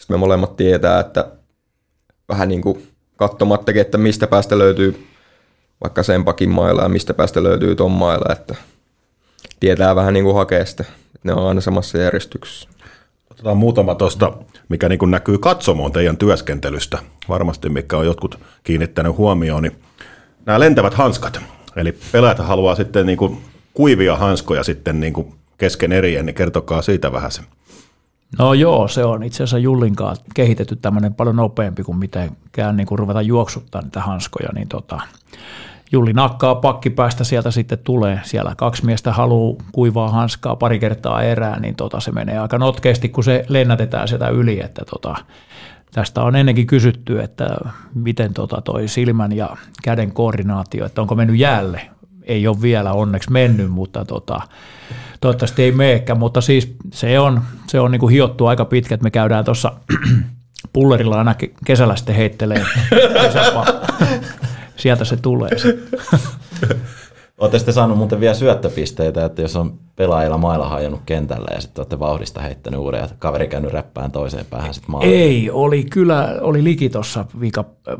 Speaker 6: sitten me molemmat tietää, että vähän niin kuin katsomattakin, että mistä päästä löytyy vaikka sen pakin mailla ja mistä päästä löytyy ton mailla, että tietää vähän niin kuin hakea sitä, ne on aina samassa järjestyksessä.
Speaker 3: Otetaan muutama tuosta, mikä niin kuin näkyy katsomoon teidän työskentelystä, varmasti mikä on jotkut kiinnittänyt huomioon, niin nämä lentävät hanskat. Eli pelaajat haluaa sitten niin kuin kuivia hanskoja sitten niin kuin kesken erien, niin kertokaa siitä vähän se.
Speaker 5: No joo, se on itse asiassa Jullinkaan kehitetty tämmöinen paljon nopeampi kuin mitenkään niin kuin ruveta juoksuttaa niitä hanskoja, niin tota, Julli nakkaa pakkipäästä, sieltä sitten tulee. Siellä kaksi miestä haluaa kuivaa hanskaa pari kertaa erään, niin tota, se menee aika notkeasti, kun se lennätetään sieltä yli. Että tota, tästä on ennenkin kysytty, että miten tota toi silmän ja käden koordinaatio, että onko mennyt jäälle. Ei ole vielä onneksi mennyt, mutta tota, toivottavasti ei meekään, mutta siis se on, se on niin kuin hiottu aika pitkä, että me käydään tuossa [clears throat] pullerilla aina kesällä sitten heittelee [laughs] sieltä se tulee. [laughs]
Speaker 4: Olette sitten saanut muuten vielä syöttöpisteitä, että jos on pelaajilla mailla hajonnut kentällä ja sitten olette vauhdista heittänyt uuden ja kaveri käynyt räppään toiseen päähän sitten maaliin.
Speaker 5: Ei, oli kyllä, oli liki tuossa viika, äh,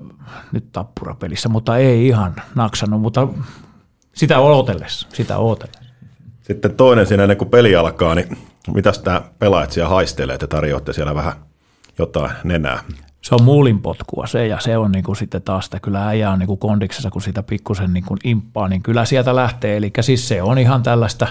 Speaker 5: nyt tappurapelissä, mutta ei ihan naksannut, mutta sitä odotellessa, sitä odotellessa.
Speaker 3: Sitten toinen siinä ennen kuin peli alkaa, niin mitäs nämä pelaajat siellä haistelee, että tarjoatte siellä vähän jotain nenää?
Speaker 5: se on muulinpotkua se, ja se on niin kuin sitten taas että kyllä äijä on niin kuin kondiksessa, kun sitä pikkusen niin kuin imppaa, niin kyllä sieltä lähtee. Eli siis se on ihan tällaista,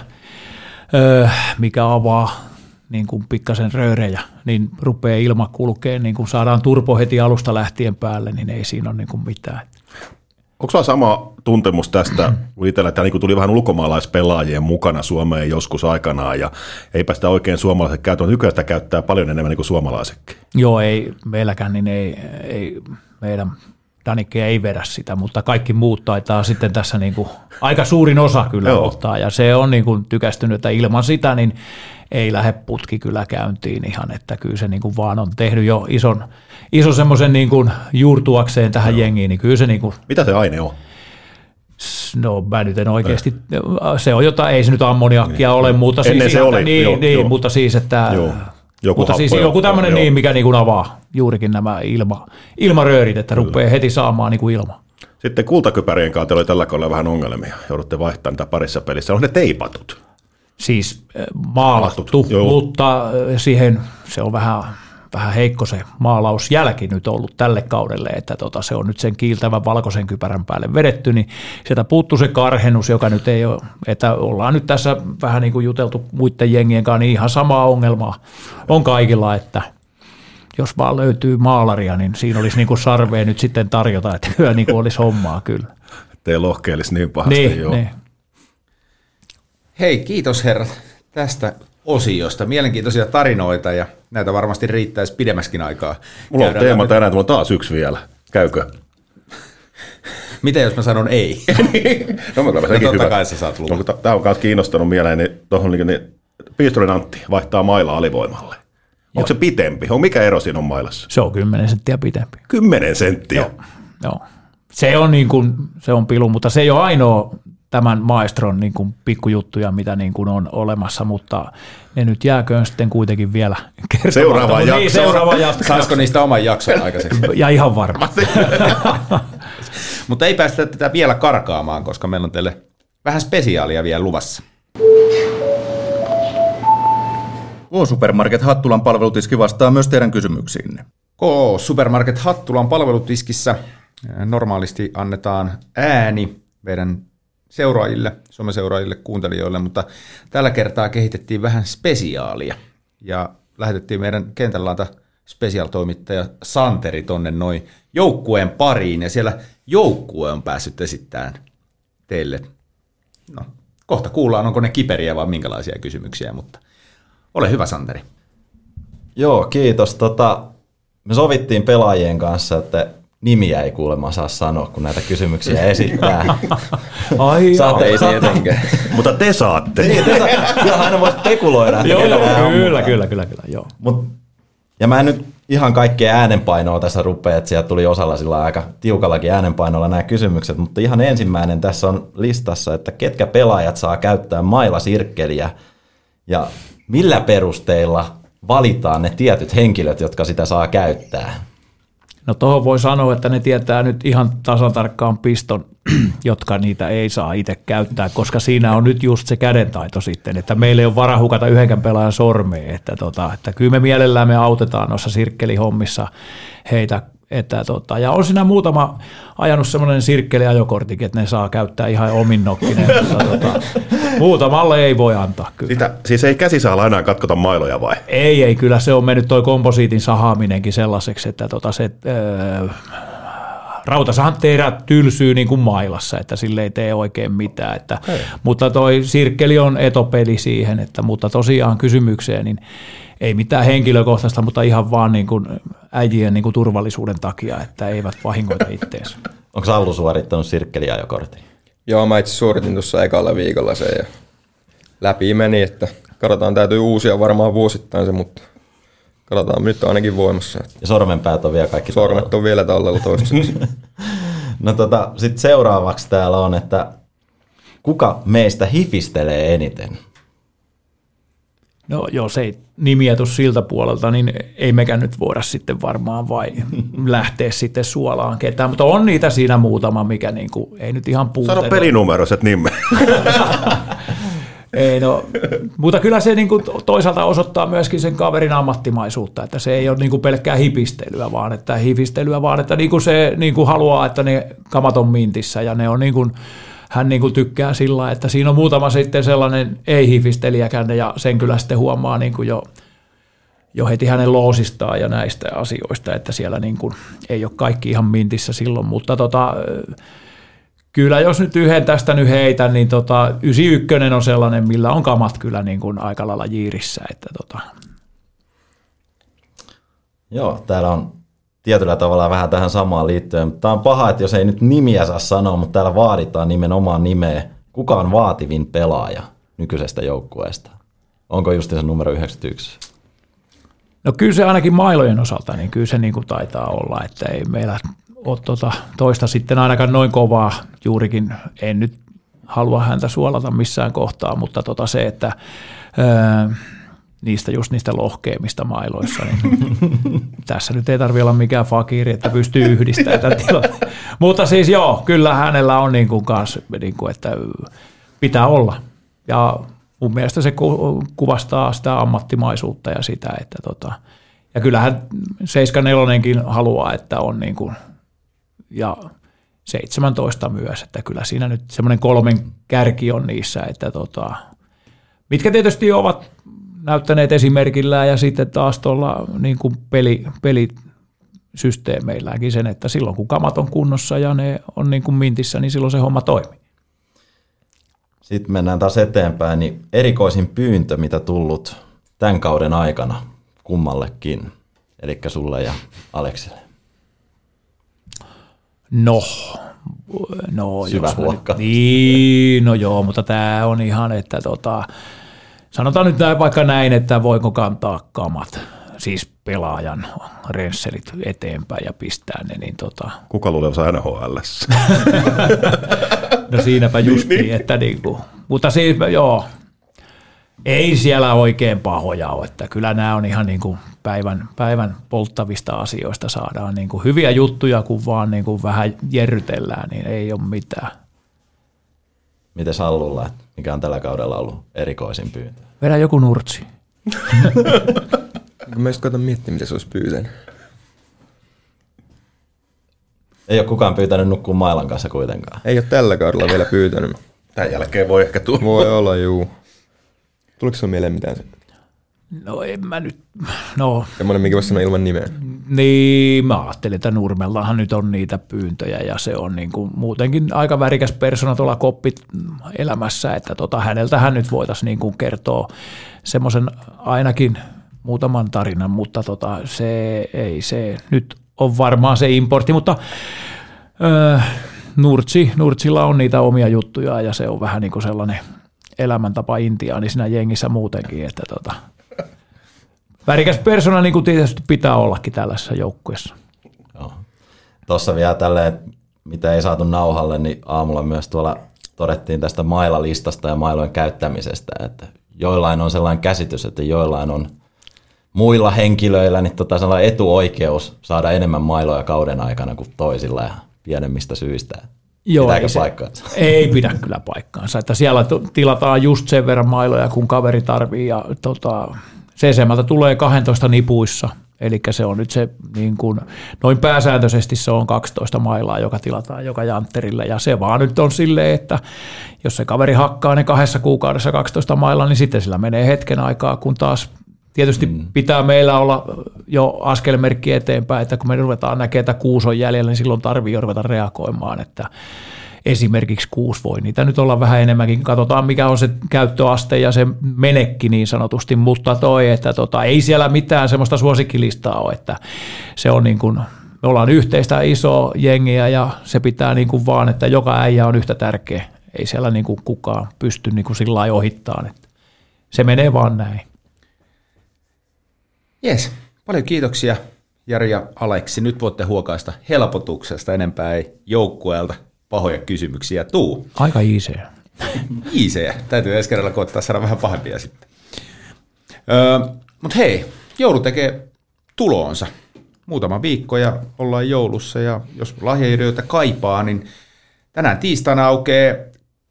Speaker 5: öö, mikä avaa niin kuin pikkasen röörejä, niin rupeaa ilma kulkee, niin kuin saadaan turpo heti alusta lähtien päälle, niin ei siinä ole niin kuin mitään.
Speaker 3: Onko sulla sama tuntemus tästä, kun itsellä tämä niin tuli vähän ulkomaalaispelaajien mukana Suomeen joskus aikanaan, ja eipä sitä oikein suomalaiset käytä, nykyään sitä käyttää paljon enemmän niin kuin suomalaisetkin.
Speaker 5: Joo, ei meilläkään, niin ei, ei meidän Danikke ei vedä sitä, mutta kaikki muut taitaa sitten tässä niin kuin, aika suurin osa kyllä Joo. ottaa, ja se on niin kuin tykästynyt, että ilman sitä niin ei lähde putki kyllä käyntiin ihan, että kyllä se niin kuin vaan on tehnyt jo ison, iso semmoisen niin kuin juurtuakseen tähän Joo. jengiin, niin kyllä se niin kuin,
Speaker 3: Mitä se aine on?
Speaker 5: No mä nyt en oikeasti, se on jotain, ei se nyt ammoniakkia niin. ole, mutta
Speaker 3: siis,
Speaker 5: Ennen
Speaker 3: se oli,
Speaker 5: niin,
Speaker 3: joo,
Speaker 5: niin,
Speaker 3: joo.
Speaker 5: mutta siis, että
Speaker 3: Joo. Joku
Speaker 5: mutta siis joku tämmöinen niin, mikä niin kuin avaa juurikin nämä ilma, ilmaröörit, että rupeaa heti saamaan niin kuin ilma.
Speaker 3: Sitten kultakypärien kautta oli tällä kaudella vähän ongelmia. Joudutte vaihtamaan niitä parissa pelissä. On ne teipatut.
Speaker 5: Siis äh, maalattu,
Speaker 3: Joo.
Speaker 5: mutta äh, siihen se on vähän, vähän heikko se maalausjälki nyt ollut tälle kaudelle, että tota, se on nyt sen kiiltävän valkoisen kypärän päälle vedetty, niin sieltä puuttuu se karhennus, joka nyt ei ole, että ollaan nyt tässä vähän niin kuin juteltu muiden jengien kanssa, niin ihan samaa ongelmaa on kaikilla, että jos vaan löytyy maalaria, niin siinä olisi niin kuin sarvea nyt sitten tarjota, että kyllä niin kuin olisi hommaa kyllä.
Speaker 3: Ettei lohkeilisi niin pahasti.
Speaker 5: Niin,
Speaker 3: joo.
Speaker 5: niin.
Speaker 2: Hei, kiitos herrat tästä osiosta. Mielenkiintoisia tarinoita ja näitä varmasti riittäisi pidemmäskin aikaa.
Speaker 3: Mulla on teema
Speaker 2: läpi.
Speaker 3: tänään, että mulla on taas yksi vielä. Käykö? [laughs]
Speaker 2: Miten jos mä sanon ei? [laughs]
Speaker 3: No, no,
Speaker 2: totta kai sä saat luvan.
Speaker 3: Tämä on myös kiinnostanut mieleen, niin tuohon niin, niin Piistorin Antti vaihtaa mailla alivoimalle. Onko se pitempi? On mikä ero siinä on mailassa?
Speaker 5: Se on 10 senttiä pitempi.
Speaker 3: 10 senttiä.
Speaker 5: Joo, joo. Se on, niin kuin, se on pilu, mutta se ei ole ainoa tämän maestron niin kuin pikkujuttuja, mitä niin kuin on olemassa, mutta ne nyt jääköön sitten kuitenkin vielä kertomatta.
Speaker 3: Seuraava jakso.
Speaker 5: Niin, seuraava jakso.
Speaker 2: Saisiko niistä oman jakson aikaiseksi?
Speaker 5: Ja ihan varmasti. [laughs]
Speaker 2: Mutta ei päästä tätä vielä karkaamaan, koska meillä on teille vähän spesiaalia vielä luvassa.
Speaker 1: K-Supermarket Hattulan palvelutiski vastaa myös teidän kysymyksiinne.
Speaker 2: K Supermarket Hattulan palvelutiskissä normaalisti annetaan ääni meidän seuraajille, someseuraajille, kuuntelijoille, mutta tällä kertaa kehitettiin vähän spesiaalia ja lähetettiin meidän kentälläanta special-toimittaja Santeri tonne noin joukkueen pariin ja siellä joukkue on päässyt esittämään teille. No, kohta kuullaan, onko ne kiperiä vai minkälaisia kysymyksiä, mutta ole hyvä Santeri.
Speaker 4: Joo, kiitos. Tota, me sovittiin pelaajien kanssa, että nimiä ei kuulemma saa sanoa, kun näitä kysymyksiä esittää. [laughs]
Speaker 5: Ai
Speaker 4: Saatte,
Speaker 5: joo.
Speaker 4: saatte,
Speaker 3: Mutta te saatte.
Speaker 4: niin, te saa, kyllä aina voi spekuloida.
Speaker 5: Joo, joo, kyllä, kyllä, kyllä, kyllä, joo.
Speaker 4: Mut, ja mä en nyt ihan kaikkea äänenpainoa tässä rupea, että sieltä tuli osalla sillä aika tiukallakin äänenpainolla nämä kysymykset, mutta ihan ensimmäinen tässä on listassa, että ketkä pelaajat saa käyttää mailasirkkeliä ja millä perusteilla valitaan ne tietyt henkilöt, jotka sitä saa käyttää.
Speaker 5: No tuohon voi sanoa, että ne tietää nyt ihan tasan tarkkaan piston, [clears throat] jotka niitä ei saa itse käyttää, koska siinä on nyt just se kädentaito sitten, että meillä ei ole vara hukata yhdenkään pelaajan sormeen, että, tota, että kyllä me mielellään me autetaan noissa sirkkelihommissa heitä, että tota, ja on siinä muutama ajanut semmoinen sirkkeliajokorttikin, että ne saa käyttää ihan omin nokkinen, mutta tota, muutamalle ei voi antaa kyllä.
Speaker 3: Sitä, siis ei käsisaalla enää katkota mailoja vai?
Speaker 5: Ei, ei, kyllä se on mennyt toi komposiitin sahaaminenkin sellaiseksi, että tota se, öö, rautasahan terät tylsyy niin kuin mailassa, että sille ei tee oikein mitään. Että, mutta toi sirkkeli on etopeli siihen, että, mutta tosiaan kysymykseen, niin ei mitään henkilökohtaista, mutta ihan vaan niin kuin äijien niin kuin turvallisuuden takia, että eivät vahingoita itteensä.
Speaker 4: Onko Sallu suorittanut sirkkeliajokortin?
Speaker 6: Joo, mä itse suoritin tuossa ekalla viikolla sen ja läpi meni, että katsotaan, täytyy uusia varmaan vuosittain se, mutta katsotaan nyt ainakin voimassa. että
Speaker 4: Ja sormenpäät on vielä kaikki
Speaker 6: Sormet on vielä tallella toistaiseksi. [laughs]
Speaker 4: No tota, sitten seuraavaksi täällä on, että kuka meistä hifistelee eniten?
Speaker 5: No jos ei nimiä siltä puolelta, niin ei mekään nyt voida sitten varmaan vai [laughs] lähteä sitten suolaan ketään, mutta on niitä siinä muutama, mikä niinku, ei nyt ihan puute.
Speaker 3: Sano pelinumeroiset nimet. [laughs]
Speaker 5: Ei no, mutta kyllä se niinku toisaalta osoittaa myöskin sen kaverin ammattimaisuutta, että se ei ole niinku pelkkää hipistelyä, vaan että hifistelyä, vaan että niinku se niinku haluaa, että ne kamat on mintissä ja ne on niinku, hän niinku tykkää sillä, että siinä on muutama sitten sellainen ei-hifistelijäkään ja sen kyllä sitten huomaa niinku jo, jo heti hänen loosistaan ja näistä asioista, että siellä niinku ei ole kaikki ihan mintissä silloin, mutta tota, Kyllä, jos nyt yhden tästä nyt heitän, niin tota, 91 on sellainen, millä on kamat kyllä niin kuin aika lailla jiirissä. Että tota.
Speaker 4: Joo, täällä on tietyllä tavalla vähän tähän samaan liittyen. Tämä on paha, että jos ei nyt nimiä saa sanoa, mutta täällä vaaditaan nimenomaan nimeä. Kuka on vaativin pelaaja nykyisestä joukkueesta? Onko just se numero 91?
Speaker 5: No kyllä se ainakin mailojen osalta, niin kyllä se niin kuin taitaa olla, että ei meillä ole tota toista sitten ainakaan noin kovaa juurikin. En nyt halua häntä suolata missään kohtaa, mutta tota se, että öö, niistä just niistä lohkeimmista mailoissa, niin [laughs] tässä nyt ei tarvitse olla mikään fakiri, että pystyy yhdistämään tämän tilanteen. [laughs] Mutta siis joo, kyllä hänellä on niin kuin kans, niin kuin, että pitää olla. Ja mun mielestä se ku- kuvastaa sitä ammattimaisuutta ja sitä, että tota, ja kyllähän 74 haluaa, että on niin kuin, ja 17 myös, että kyllä siinä nyt semmoinen kolmen kärki on niissä, että tota, mitkä tietysti ovat näyttäneet esimerkillään ja sitten taas tuolla niin kuin peli, pelisysteemeilläänkin sen, että silloin kun kamat on kunnossa ja ne on niin kuin mintissä, niin silloin se homma toimii.
Speaker 4: Sitten mennään taas eteenpäin, niin erikoisin pyyntö, mitä tullut tämän kauden aikana kummallekin, eli sulle ja Aleksille.
Speaker 5: No, no
Speaker 4: Syvä
Speaker 5: jos. Niin, no joo, mutta tämä on ihan, että tota, sanotaan nyt näin, vaikka näin, että voiko kantaa kamat, siis pelaajan rensselit eteenpäin ja pistää ne, niin tota,
Speaker 3: Kuka luulee NHL? [laughs]
Speaker 5: No siinäpä justiin, että niin kuin, mutta siis joo, ei siellä oikein pahoja ole, että kyllä nämä on ihan niin kuin päivän, päivän polttavista asioista saadaan niin kuin hyviä juttuja, kun vaan niin kuin vähän jerrytellään, niin ei ole mitään.
Speaker 4: Miten Sallulla, että mikä on tällä kaudella ollut erikoisin pyyntö?
Speaker 5: Vedä joku nurtsi. [laughs]
Speaker 6: Mä just koitan miettiä, mitä se olisi pyytänyt.
Speaker 4: Ei ole kukaan pyytänyt nukkua mailan kanssa kuitenkaan.
Speaker 6: Ei ole tällä kaudella vielä pyytänyt.
Speaker 3: Tämän jälkeen voi ehkä tulla.
Speaker 6: Voi olla, juu. Tuliko sinulle mieleen mitään se?
Speaker 5: No en mä nyt, no
Speaker 6: Semmoinen, mikä voisi sanoa ilman nimeä.
Speaker 5: Niin, mä ajattelin, että Nurmellahan nyt on niitä pyyntöjä ja se on niin kuin muutenkin aika värikäs persona tuolla koppit elämässä, että tota, häneltähän nyt voitaisiin niin kuin kertoa semmoisen ainakin muutaman tarinan, mutta tota, se ei se nyt on varmaan se importti, mutta öö, Nurtsi, Nurtsilla on niitä omia juttuja ja se on vähän niin kuin sellainen elämäntapa intiaani siinä jengissä muutenkin, että tota, värikäs persona niin kuin tietysti pitää ollakin tällaisessa joukkueessa.
Speaker 4: Joo. Tuossa vielä tälleen, mitä ei saatu nauhalle, niin aamulla myös tuolla todettiin tästä mailalistasta ja mailojen käyttämisestä, että joillain on sellainen käsitys, että joillain on muilla henkilöillä niin tota sellainen etuoikeus saada enemmän mailoja kauden aikana kuin toisilla ja pienemmistä syistä. Pitääkö
Speaker 5: ei, se-
Speaker 4: paikkaansa?
Speaker 5: ei pidä kyllä paikkaansa. Että siellä tilataan just sen verran mailoja, kun kaveri tarvii. Ja tota, CCMltä tulee 12 nipuissa. Eli se on nyt se, niin kuin, noin pääsääntöisesti se on 12 mailaa, joka tilataan joka jantterille. Ja se vaan nyt on silleen, että jos se kaveri hakkaa ne kahdessa kuukaudessa 12 mailaa, niin sitten sillä menee hetken aikaa, kun taas Tietysti mm. pitää meillä olla jo askelmerkki eteenpäin, että kun me ruvetaan näkemään, että kuusi on jäljellä, niin silloin tarvii jo ruveta reagoimaan, että esimerkiksi kuusi voi niitä nyt olla vähän enemmänkin. Katsotaan, mikä on se käyttöaste ja se menekki niin sanotusti, mutta toi, että tota, ei siellä mitään semmoista suosikkilistaa ole, että se on niin kuin, me ollaan yhteistä isoa jengiä ja se pitää niin kuin vaan, että joka äijä on yhtä tärkeä. Ei siellä niin kuin kukaan pysty niin kuin sillä lailla ohittaan, että se menee vaan näin.
Speaker 2: Jes, paljon kiitoksia Jari ja Aleksi. Nyt voitte huokaista helpotuksesta, enempää ei joukkueelta pahoja kysymyksiä tuu.
Speaker 5: Aika easy. [laughs]
Speaker 2: Iisejä. Täytyy ensi kerralla koittaa saada vähän pahempia sitten. Öö, Mutta hei, joulu tekee tuloonsa. Muutama viikko ja ollaan joulussa ja jos lahjaideoita kaipaa, niin tänään tiistaina aukeaa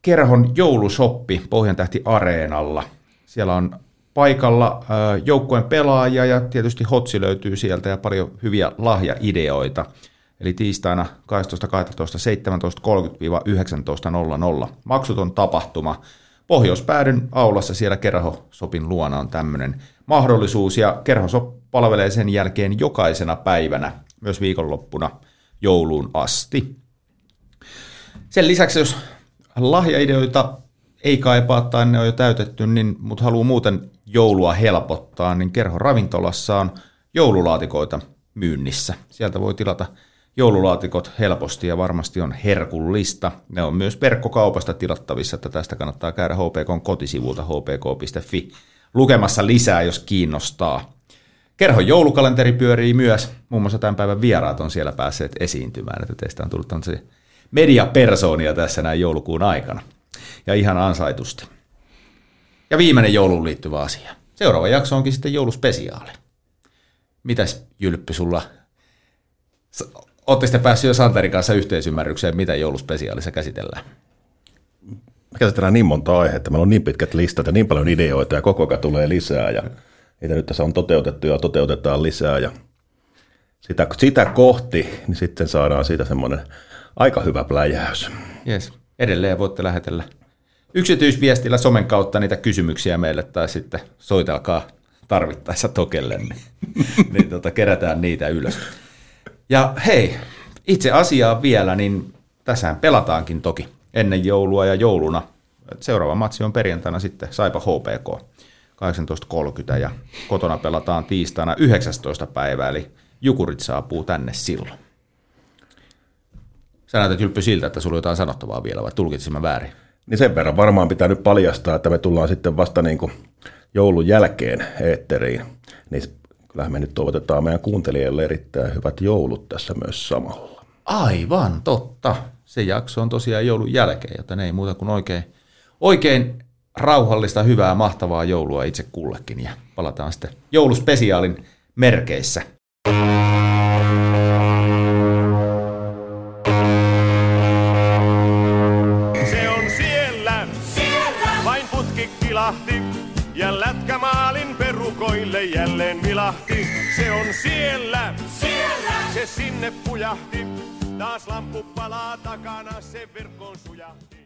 Speaker 2: Kerhon joulusoppi Pohjantähti Areenalla. Siellä on paikalla joukkueen pelaajia ja tietysti Hotsi löytyy sieltä ja paljon hyviä lahjaideoita. Eli tiistaina 12.12.17.30-19.00. Maksuton tapahtuma. Pohjoispäädyn aulassa siellä Kerho-sopin luona on tämmöinen mahdollisuus ja Kerho palvelee sen jälkeen jokaisena päivänä, myös viikonloppuna jouluun asti. Sen lisäksi, jos lahjaideoita ei kaipaa tai ne on jo täytetty, niin, mutta haluaa muuten joulua helpottaa, niin Kerho ravintolassa on joululaatikoita myynnissä. Sieltä voi tilata joululaatikot helposti ja varmasti on herkullista. Ne on myös verkkokaupasta tilattavissa, että tästä kannattaa käydä HPKn kotisivulta hpk.fi lukemassa lisää, jos kiinnostaa. Kerhon joulukalenteri pyörii myös, muun muassa tämän päivän vieraat on siellä päässeet esiintymään, että teistä on tullut tämmöisiä mediapersoonia tässä näin joulukuun aikana. Ja ihan ansaitusti. Ja viimeinen jouluun liittyvä asia. Seuraava jakso onkin sitten jouluspesiaali. Mitäs Jylppy sulla? Olette sitten päässyt jo Santerin kanssa yhteisymmärrykseen, mitä jouluspesiaalissa käsitellään?
Speaker 3: Me käsitellään niin monta aihetta, meillä on niin pitkät listat ja niin paljon ideoita ja koko ajan tulee lisää ja niitä nyt tässä on toteutettu ja toteutetaan lisää ja sitä, sitä kohti, niin sitten saadaan siitä semmoinen aika hyvä pläjäys.
Speaker 2: Yes. Edelleen voitte lähetellä yksityisviestillä somen kautta niitä kysymyksiä meille tai sitten soitelkaa tarvittaessa tokelle, niin, [laughs] niin tota, kerätään niitä ylös. Ja hei, itse asiaa vielä, niin tässähän pelataankin toki ennen joulua ja jouluna. Seuraava matsi on perjantaina sitten Saipa HPK 18.30 ja kotona pelataan tiistaina 19. päivää, eli Jukurit saapuu tänne silloin. Sä näytät Jylppy siltä, että sulla jotain sanottavaa vielä, vai tulkitsin mä väärin?
Speaker 3: Niin sen verran varmaan pitää nyt paljastaa, että me tullaan sitten vasta niin kuin joulun jälkeen eetteriin. Niin kyllähän me nyt toivotetaan meidän kuuntelijoille erittäin hyvät joulut tässä myös samalla.
Speaker 2: Aivan, totta. se jakso on tosiaan joulun jälkeen, joten ei muuta kuin oikein, oikein rauhallista, hyvää, mahtavaa joulua itse kullekin. Ja palataan sitten jouluspesiaalin merkeissä.
Speaker 3: Se vilahti. Se on siellä, siellä. se sinne pujahti. Taas lamppu palaa takana, se verkkoon sujahti.